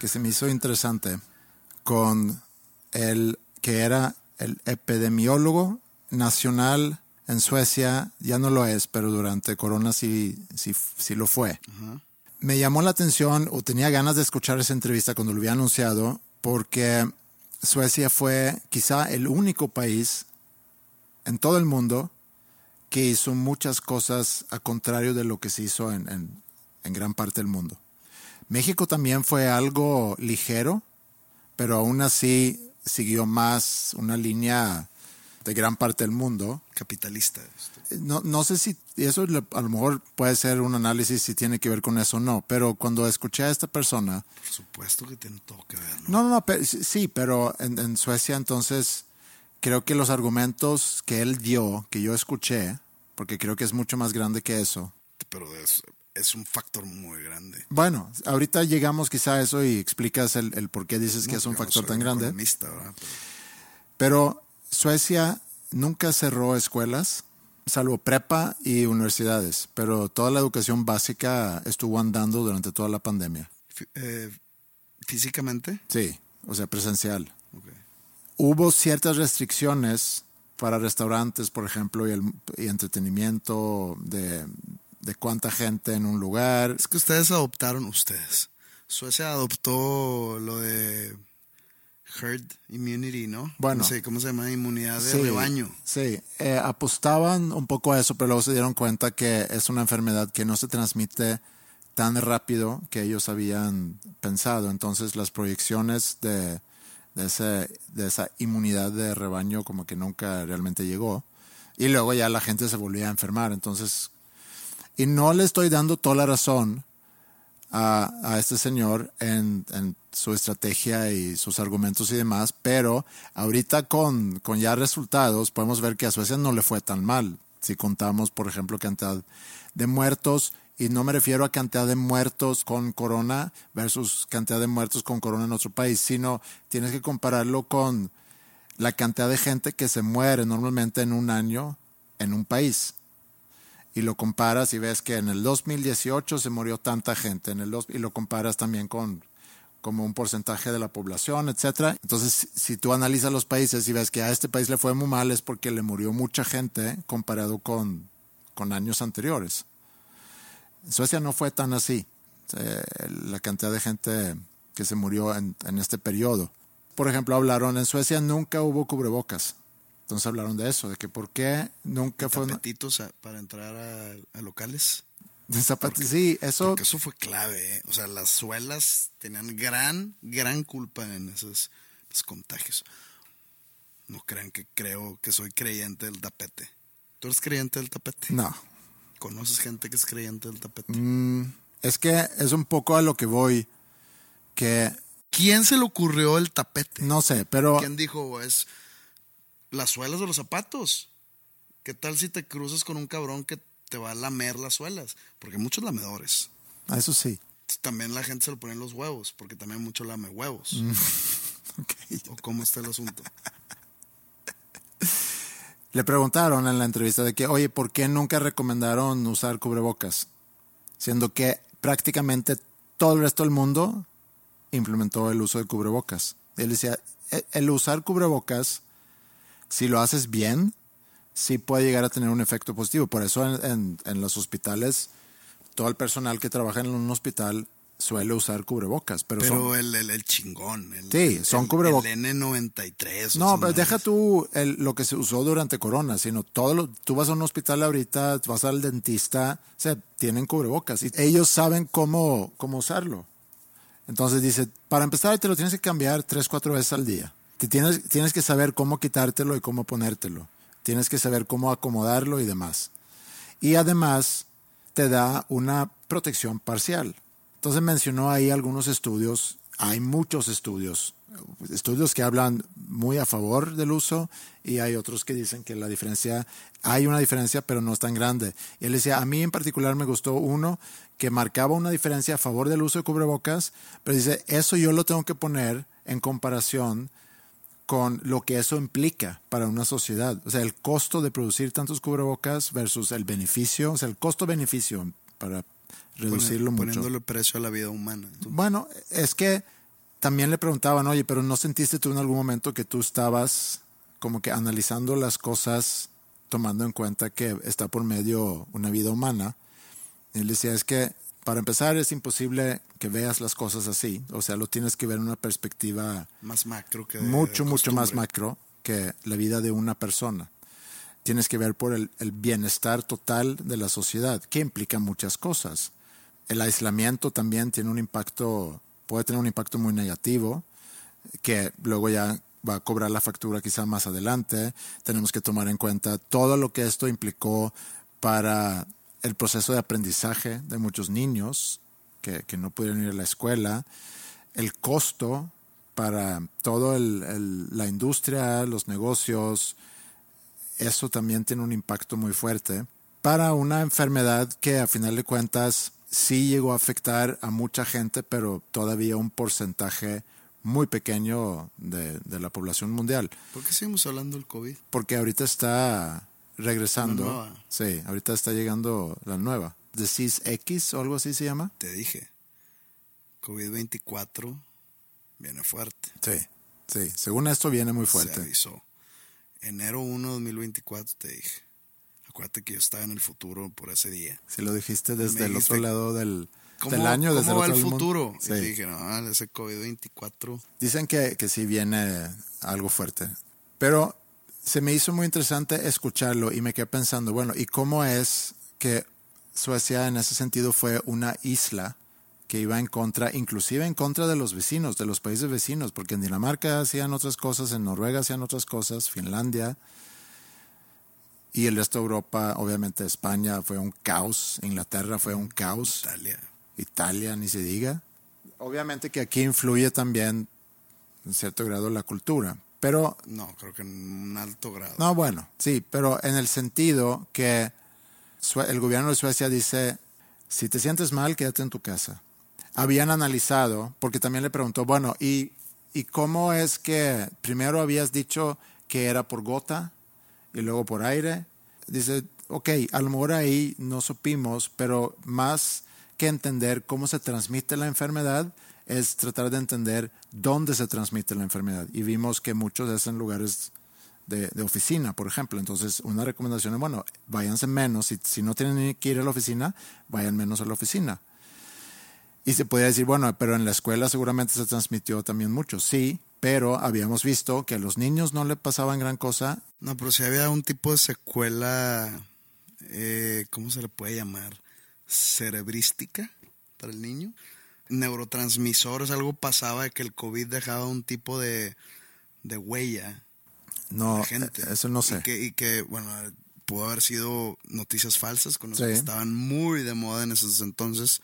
que se me hizo interesante con el que era el epidemiólogo nacional en Suecia, ya no lo es, pero durante Corona sí, sí, sí lo fue. Me llamó la atención o tenía ganas de escuchar esa entrevista cuando lo había anunciado porque Suecia fue quizá el único país en todo el mundo que hizo muchas cosas a contrario de lo que se hizo en, en- en gran parte del mundo. México también fue algo ligero, pero aún así siguió más una línea de gran parte del mundo. Capitalista. No, no sé si eso a lo mejor puede ser un análisis si tiene que ver con eso o no, pero cuando escuché a esta persona, Por supuesto que tiene todo que ver, ¿no? no, no, no, pe- sí, pero en, en Suecia entonces creo que los argumentos que él dio, que yo escuché, porque creo que es mucho más grande que eso. Pero es, es un factor muy grande. Bueno, ahorita llegamos quizá a eso y explicas el, el por qué dices que es un factor tan grande. Pero Pero Suecia nunca cerró escuelas, salvo prepa y universidades, pero toda la educación básica estuvo andando durante toda la pandemia. eh, físicamente, Sí, o sea, presencial. Hubo ciertas restricciones para restaurantes, por ejemplo, y, el, y entretenimiento de de cuánta gente en un lugar. Es que ustedes adoptaron, ustedes. Suecia adoptó lo de herd immunity, ¿no? Bueno. No sé cómo se llama, inmunidad de Sí, rebaño. Sí, eh, apostaban un poco a eso, pero luego se dieron cuenta que es una enfermedad que no se transmite tan rápido que ellos habían pensado. Entonces las proyecciones de, de, ese- de esa inmunidad de rebaño como que nunca realmente llegó. Y luego ya la gente se volvía a enfermar. Entonces, y no le estoy dando toda la razón a, este señor en, en su estrategia y sus argumentos y demás, pero ahorita con, con ya resultados podemos ver que a Suecia no le fue tan mal. Si contamos, por ejemplo, cantidad de muertos, y no me refiero a cantidad de muertos con corona versus cantidad de muertos con corona en otro país, sino tienes que compararlo con la cantidad de gente que se muere normalmente en un año en un país y lo comparas y ves que en el 2018 se murió tanta gente, en el dos, y lo comparas también con como un porcentaje de la población, etcétera. Entonces, si, tú analizas los países y ves que a este país le fue muy mal es porque le murió mucha gente comparado con, con años anteriores. En Suecia no fue tan así, eh, la cantidad de gente que se murió en, en este periodo. Por ejemplo, hablaron, en Suecia nunca hubo cubrebocas. Entonces hablaron de eso, de que por qué nunca fue... una- Tapetitos a- para entrar a, a locales. de zapatos. Sí, eso... Porque eso fue clave, ¿eh? O sea, las suelas tenían gran, gran culpa en esos, esos contagios. No crean que creo que soy creyente del tapete. ¿Tú eres creyente del tapete? No. ¿Conoces gente que es creyente del tapete? Mm, es que es un poco a lo que voy, que ¿Quién se le ocurrió el tapete? no sé, pero ¿Quién dijo, es las suelas de los zapatos? ¿Qué tal si te cruzas con un cabrón que te va a lamer las suelas? Porque hay muchos lamedores. eso sí. También la gente se lo pone en los huevos, porque también mucho lame huevos. Mm. Ok. ¿O cómo está el asunto? Le preguntaron en la entrevista de que, oye, ¿por qué nunca recomendaron usar cubrebocas? Siendo que prácticamente todo el resto del mundo implementó el uso de cubrebocas. Él decía, "E- el usar cubrebocas, si lo haces bien, sí puede llegar a tener un efecto positivo. Por eso en, en- en los hospitales, todo el personal que trabaja en un hospital suele usar cubrebocas. Pero, son- Pero el, el, el chingón. El, Sí, son el- cubreboc- El N93. o No, pero deja tú el- lo que se usó durante Corona, sino todo lo, tú vas a un hospital ahorita, vas al dentista, o sea, tienen cubrebocas y ellos saben cómo, cómo usarlo. Entonces dice, para empezar te lo tienes que cambiar tres, cuatro veces al día. Tienes que saber cómo quitártelo y cómo ponértelo. Tienes que saber cómo acomodarlo y demás. Y además te da una protección parcial. Entonces mencionó ahí algunos estudios, hay muchos estudios, estudios que hablan muy a favor del uso y hay otros que dicen que la diferencia, hay una diferencia pero no es tan grande. Y él decía, a mí en particular me gustó uno que marcaba una diferencia a favor del uso de cubrebocas, pero dice, eso yo lo tengo que poner en comparación con lo que eso implica para una sociedad. O sea, el costo de producir tantos cubrebocas versus el beneficio, o sea, el costo-beneficio para reducirlo mucho. Poniéndole precio a la vida humana. Bueno, es que también le preguntaban, oye, pero ¿no sentiste tú en algún momento que tú estabas como que analizando las cosas, tomando en cuenta que está por medio una vida humana? Y él decía, es que para empezar es imposible que veas las cosas así, o sea, lo tienes que ver en una perspectiva Más macro que mucho, mucho más macro que la vida de una persona. Tienes que ver por el, el bienestar total de la sociedad, que implica muchas cosas. El aislamiento también tiene un impacto, puede tener un impacto muy negativo, que luego ya va a cobrar la factura quizá más adelante. Tenemos que tomar en cuenta todo lo que esto implicó para el proceso de aprendizaje de muchos niños que, que no pudieron ir a la escuela, el costo para toda la industria, los negocios, eso también tiene un impacto muy fuerte para una enfermedad que a final de cuentas sí llegó a afectar a mucha gente, pero todavía un porcentaje muy pequeño de, de la población mundial. ¿Por qué seguimos hablando del COVID? Porque ahorita está regresando. La nueva. Sí, ahorita está llegando la nueva. Disease X o algo así se llama. Te dije. COVID-24 viene fuerte. Sí, sí. Según esto viene muy Se fuerte. avisó. Enero 1 2024 te dije. acuérdate que yo estaba en el futuro por ese día. Si lo dijiste desde el dijiste, otro lado del, ¿Cómo, del año, desde cómo va el el otro del futuro? Y Sí. dije, no, ese COVID-24. Dicen que, que sí viene algo fuerte. Pero se me hizo muy interesante escucharlo y me quedé pensando, bueno, ¿y cómo es que Suecia en ese sentido fue una isla que iba en contra, inclusive en contra de los vecinos, de los países vecinos? Porque en Dinamarca hacían otras cosas, en Noruega hacían otras cosas, Finlandia. Y el resto de Europa, obviamente España fue un caos, Inglaterra fue un caos. Italia. Italia, ni se diga. Obviamente que aquí influye también en cierto grado la cultura, pero No, creo que en un alto grado. no, bueno, sí, pero en el sentido que el gobierno de Suecia dice, si te sientes mal, quédate en tu casa. Habían analizado, porque también le preguntó, bueno, ¿y, ¿y cómo es que primero habías dicho que era por gota y luego por aire? Dice, ok, a lo mejor ahí no supimos, pero más que entender cómo se transmite la enfermedad, es tratar de entender dónde se transmite la enfermedad. Y vimos que muchos es en lugares de, oficina, por ejemplo. Entonces, una recomendación es, bueno, váyanse menos. Si, si no tienen que ir a la oficina, vayan menos a la oficina. Y se podría decir, bueno, pero en la escuela seguramente se transmitió también mucho. Sí, pero habíamos visto que a los niños no le pasaban gran cosa. No, pero si había un tipo de secuela, eh, ¿cómo se le puede llamar? Cerebrística para el niño. Neurotransmisores, algo pasaba de que el COVID dejaba un tipo de, de huella No, la gente. eso no sé. Y que, y que, bueno, pudo haber sido noticias falsas con Sí. que estaban muy de moda en esos entonces,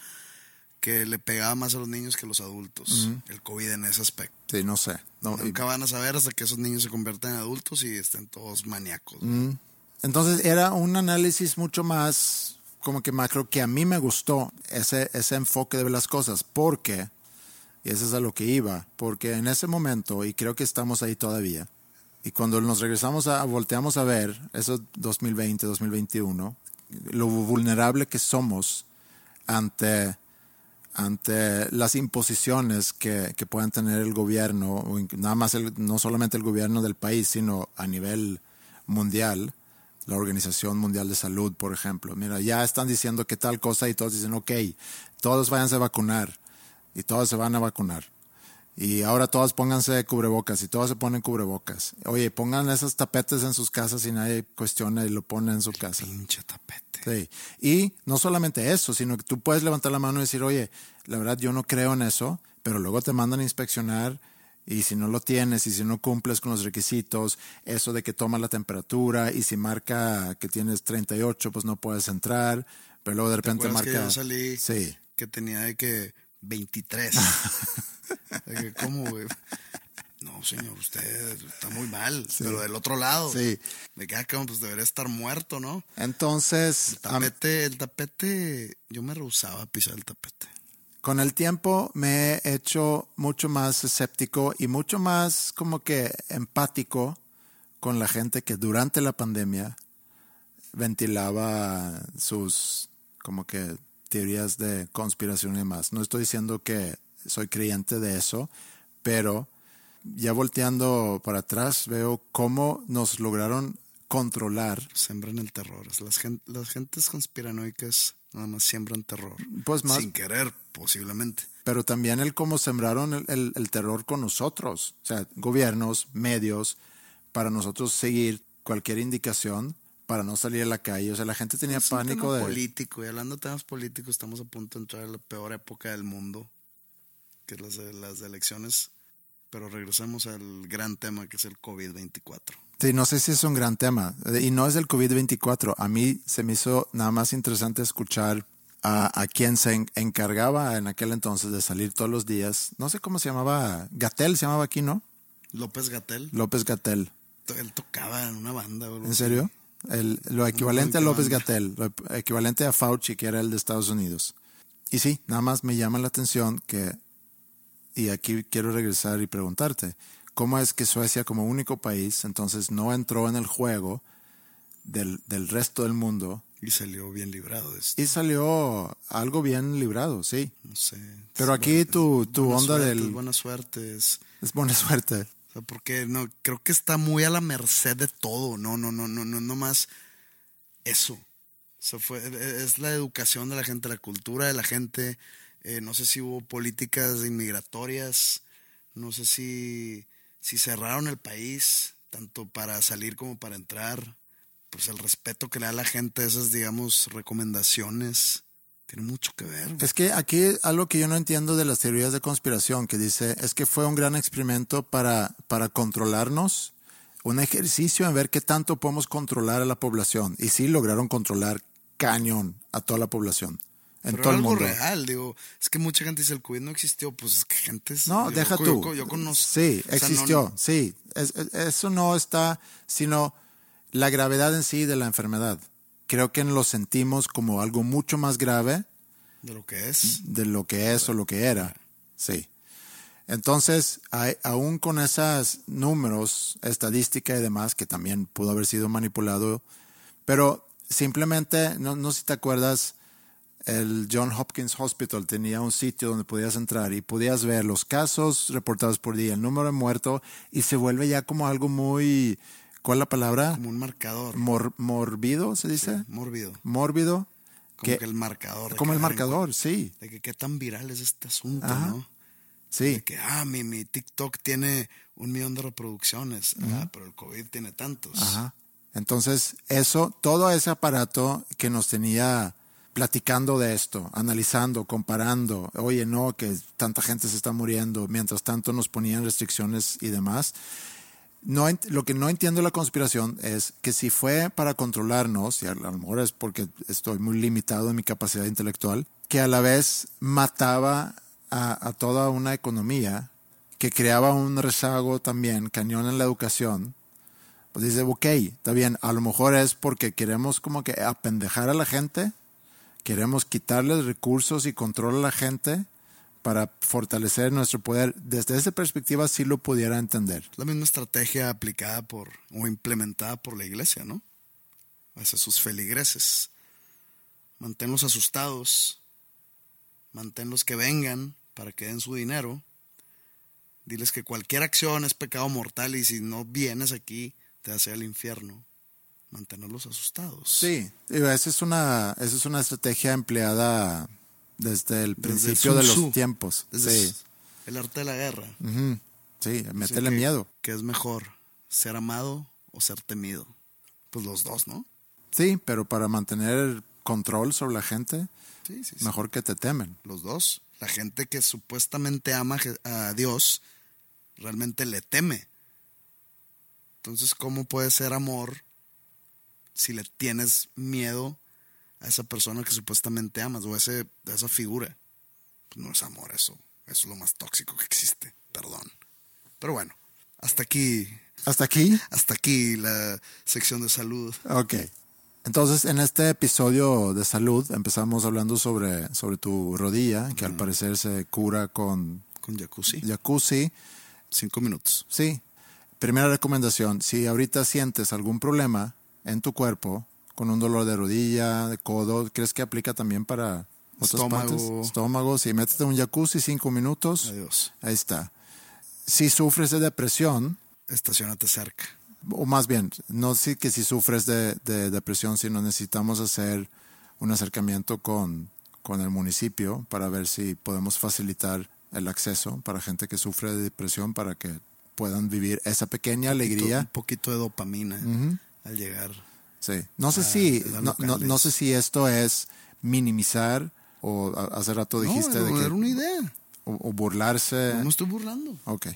que le pegaba más a los niños que a los adultos, el COVID en ese aspecto. Sí, no sé. No, y- Nunca van a saber hasta que esos niños se conviertan en adultos y estén todos maníacos. Entonces era un análisis mucho más como que macro que a mí me gustó ese, ese enfoque de las cosas porque, y eso es a lo que iba, porque en ese momento, y creo que estamos ahí todavía, y cuando nos regresamos a, volteamos a ver, eso 2020, 2021, lo vulnerable que somos ante, ante las imposiciones que, que puedan tener el gobierno, nada más el- no solamente el gobierno del país, sino a nivel mundial, la Organización Mundial de Salud, por ejemplo. Mira, ya están diciendo que tal cosa y todos dicen, ok, todos váyanse a vacunar y todos se van a vacunar. Y ahora todos pónganse cubrebocas y todos se ponen cubrebocas. Oye, pongan esos tapetes en sus casas y nadie cuestiona y lo pone en su casa. Pinche tapete. Sí. Y no solamente eso, sino que tú puedes levantar la mano y decir, oye, la verdad yo no creo en eso, pero luego te mandan a inspeccionar y si no lo tienes y si no cumples con los requisitos, eso de que toma la temperatura y si marca que tienes 38, pues no puedes entrar, pero luego de ¿Te repente acuerdas que marca... yo salí Sí. que tenía de que 23? De que, ¿Cómo, güey? No, señor, usted está muy mal. Pero del otro lado. Sí. Me queda como, pues debería estar muerto, ¿no? Entonces, El tapete, el tapete, yo me rehusaba a pisar el tapete. Con el tiempo me he hecho mucho más escéptico y mucho más como que empático con la gente que durante la pandemia ventilaba sus como que teorías de conspiración y demás. No estoy diciendo que soy creyente de eso, pero ya volteando para atrás veo cómo nos lograron controlar Sembran el terror. Las, las gentes conspiranoicas nada más siembran terror. Pues más- Sin querer, posiblemente. pero también el cómo sembraron el, el- el terror con nosotros, o sea, gobiernos, medios, para nosotros seguir cualquier indicación para no salir a la calle. O sea, la gente tenía Es un pánico tema de... político. Y hablando de temas políticos, estamos a punto de entrar a la peor época del mundo, que es las las elecciones. Pero regresemos al gran tema que es el COVID-24. Sí, no sé si es un gran tema. Eh, Y no es el COVID-24. A mí se me hizo nada más interesante escuchar a, a quien se en- encargaba en aquel entonces de salir todos los días. No sé cómo se llamaba. Gatel se llamaba aquí, ¿no? López Gatel, López Gatel. él tocaba en una banda. ¿En serio? El, lo equivalente a López. Gatel, lo equivalente a Fauci, que era el de Estados Unidos. Y sí, nada más me llama la atención que, y aquí quiero regresar y preguntarte, ¿cómo es que Suecia como único país entonces no entró en el juego del, del resto del mundo Y salió bien librado de esto. y salió algo bien librado, sí? No sé. Pero aquí tu, tu Buena onda suerte, del... es Buena suerte. es- Es buena suerte. O sea, porque no, creo que está muy a la merced de todo. No, no, no, no, no, no más. eso. O sea, fue, es la educación de la gente, la cultura de la gente. Eh, no sé si hubo políticas inmigratorias, no sé si, si cerraron el país, tanto para salir como para entrar. Pues el respeto que le da la gente a esas, digamos, recomendaciones tiene mucho que ver. Es que aquí algo que yo no entiendo de las teorías de conspiración que dice es que fue un gran experimento para, para controlarnos, un ejercicio en ver qué tanto podemos controlar a la población. Y sí lograron controlar cañón a toda la población. En Pero todo el algo mundo. real, digo, es que mucha gente dice el COVID no existió, pues es que gente es- No, deja yo- tú. Yo, yo conozco. Sí, o sea, no- existió, sí. Es- es- eso no está, sino la gravedad en sí de la enfermedad. Creo que lo sentimos como algo mucho más grave de lo que es. de lo que es o lo que era. Sí. Entonces, hay- aún con esos números, estadística y demás, que también pudo haber sido manipulado, pero simplemente, no, no sé si te acuerdas, el John Hopkins Hospital tenía un sitio donde podías entrar y podías ver los casos reportados por día, el número de muertos, y se vuelve ya como algo muy, ¿cuál es la palabra? Como un marcador. Mor- morbido, se dice. Mórbido. Mórbido. Como que- que el marcador. como el marcador, sí. De que qué tan viral es este asunto, Ajá. ¿no? Sí. De que, ah, mi, mi TikTok tiene un millón de reproducciones. Ah, pero el COVID tiene tantos. Ajá. Entonces, eso, todo ese aparato que nos tenía platicando de esto, analizando, comparando, oye, no, que tanta gente se está muriendo, mientras tanto nos ponían restricciones y demás. No, lo que no entiendo de la conspiración es que si fue para controlarnos, y a lo mejor es porque estoy muy limitado en mi capacidad intelectual, que a la vez mataba a, a toda una economía, que creaba un rezago también cañón en la educación, pues dice, ok, está bien, a lo mejor es porque queremos como que apendejar a la gente, queremos quitarles recursos y control a la gente para fortalecer nuestro poder. Desde esa perspectiva sí lo pudiera entender. La misma estrategia aplicada por o implementada por la iglesia, ¿no? Hacia sus feligreses. Manténlos asustados. Manténlos que vengan para que den su dinero. Diles que cualquier acción es pecado mortal y si no vienes aquí te hace al infierno. Mantenerlos asustados. Sí, esa es una, esa es una estrategia empleada desde el Desde principio de los tiempos. Desde Sí, el arte de la guerra. sí, que- miedo. Que es mejor ser amado o ser temido. Pues los dos, ¿no? Sí, pero para mantener control sobre la gente, Sí, mejor que te temen. los dos. La gente que supuestamente ama a Dios realmente le teme. Entonces, ¿cómo puede ser amor si le tienes miedo a esa persona que supuestamente amas o a ese, a esa figura? Pues no es amor eso. Eso es lo más tóxico que existe. Perdón. Pero bueno, hasta aquí, ¿Hasta aquí? hasta aquí la sección de salud. Ok. Entonces, en este episodio de salud empezamos hablando sobre, sobre tu rodilla, que al parecer se cura con Con jacuzzi. jacuzzi. Cinco minutos. Sí. Primera recomendación, si ahorita sientes algún problema en tu cuerpo, con un dolor de rodilla, de codo, ¿crees que aplica también para otras Estómago. partes? Estómago. Sí, métete en un jacuzzi cinco minutos. Adiós. Ahí está. Si sufres de depresión, Estacionate cerca. o más bien, no sí que si sufres de, de depresión, sino necesitamos hacer un acercamiento con, con el municipio para ver si podemos facilitar el acceso para gente que sufre de depresión para que puedan vivir esa pequeña Un alegría. poquito de dopamina al llegar. Sí. No sé si, no, no- no sé si esto es minimizar o a- hace rato dijiste no, de era que una idea. o, o burlarse. No me estoy burlando. Ok,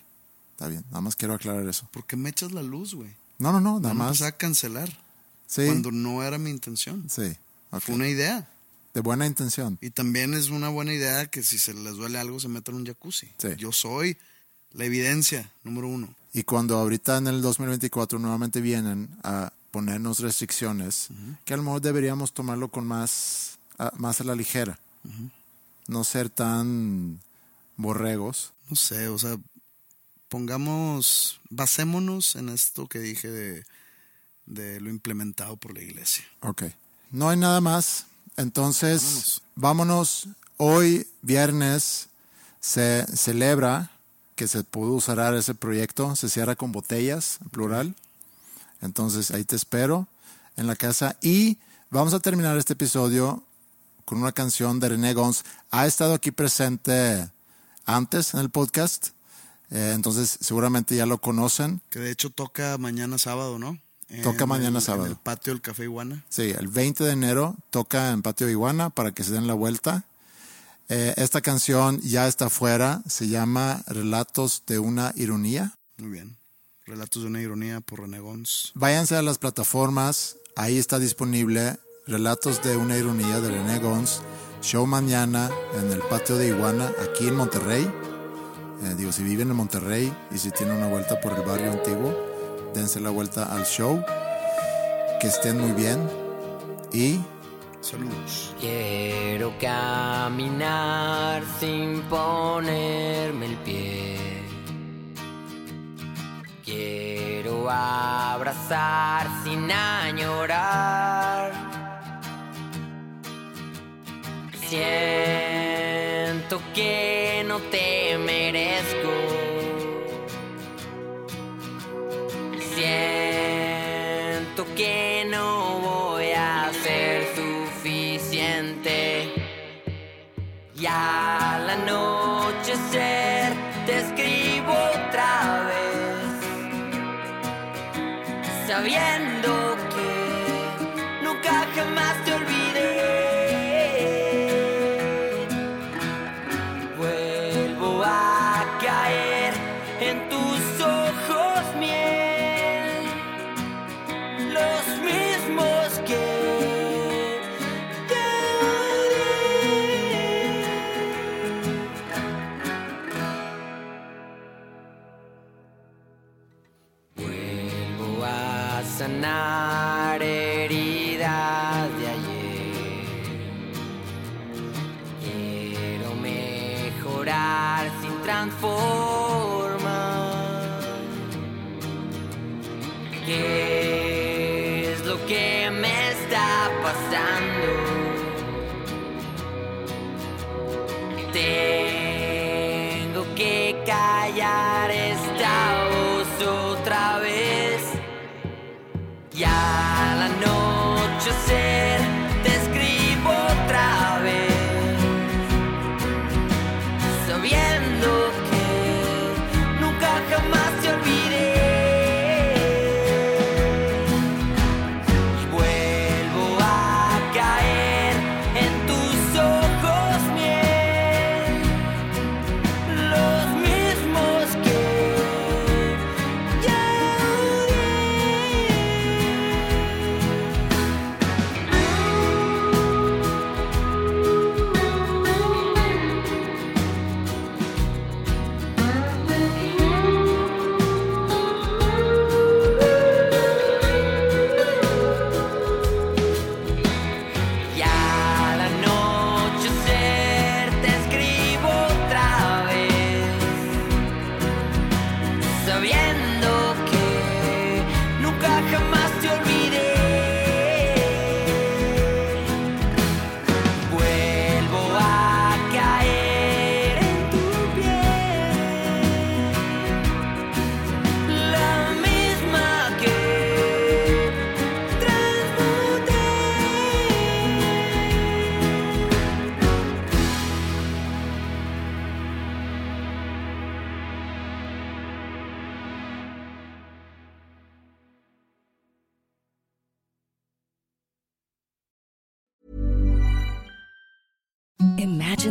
está bien. Nada más quiero aclarar eso. Porque me echas la luz, güey. No, no, no, nada me más. a cancelar. Sí, Cuando no era mi intención. sí. Fue una idea. De buena intención. Y también es una buena idea que si se les duele algo se metan en un jacuzzi. Sí. Yo soy la evidencia número uno. Y cuando ahorita en el 2024 nuevamente vienen a ponernos restricciones, que a lo mejor deberíamos tomarlo con más a, más a la ligera. No ser tan borregos. No sé, o sea, pongamos, basémonos en esto que dije de, de lo implementado por la iglesia. Ok. No hay nada más. Entonces, vámonos. Hoy, viernes, se celebra que se pudo usar ese proyecto. Se cierra con botellas, en plural. Entonces, ahí te espero en la casa. Y Vamos a terminar este episodio con una canción de René Gons. Ha estado aquí presente antes en el podcast, eh, entonces seguramente ya lo conocen. Que de hecho toca mañana sábado, ¿no? Toca En mañana el- sábado. En el patio del Café Iguana. Sí, el 20 de enero toca en Patio Iguana para que se den la vuelta. Eh, esta canción ya está fuera, se llama Relatos de una ironía. Muy bien. Relatos de una ironía por René Gons. Váyanse a las plataformas, ahí está disponible Relatos de una ironía de René Gons, show mañana en el patio de Iguana, aquí en Monterrey. Eh, digo, si viven en Monterrey y si tienen una vuelta por el barrio antiguo, dense la vuelta al show. Que estén muy bien y Saludos. Quiero caminar sin ponerme el pie. Quiero abrazar sin añorar. Siento que no te merezco. Siento que no voy a ser suficiente. Y al anochecer te sabiendo que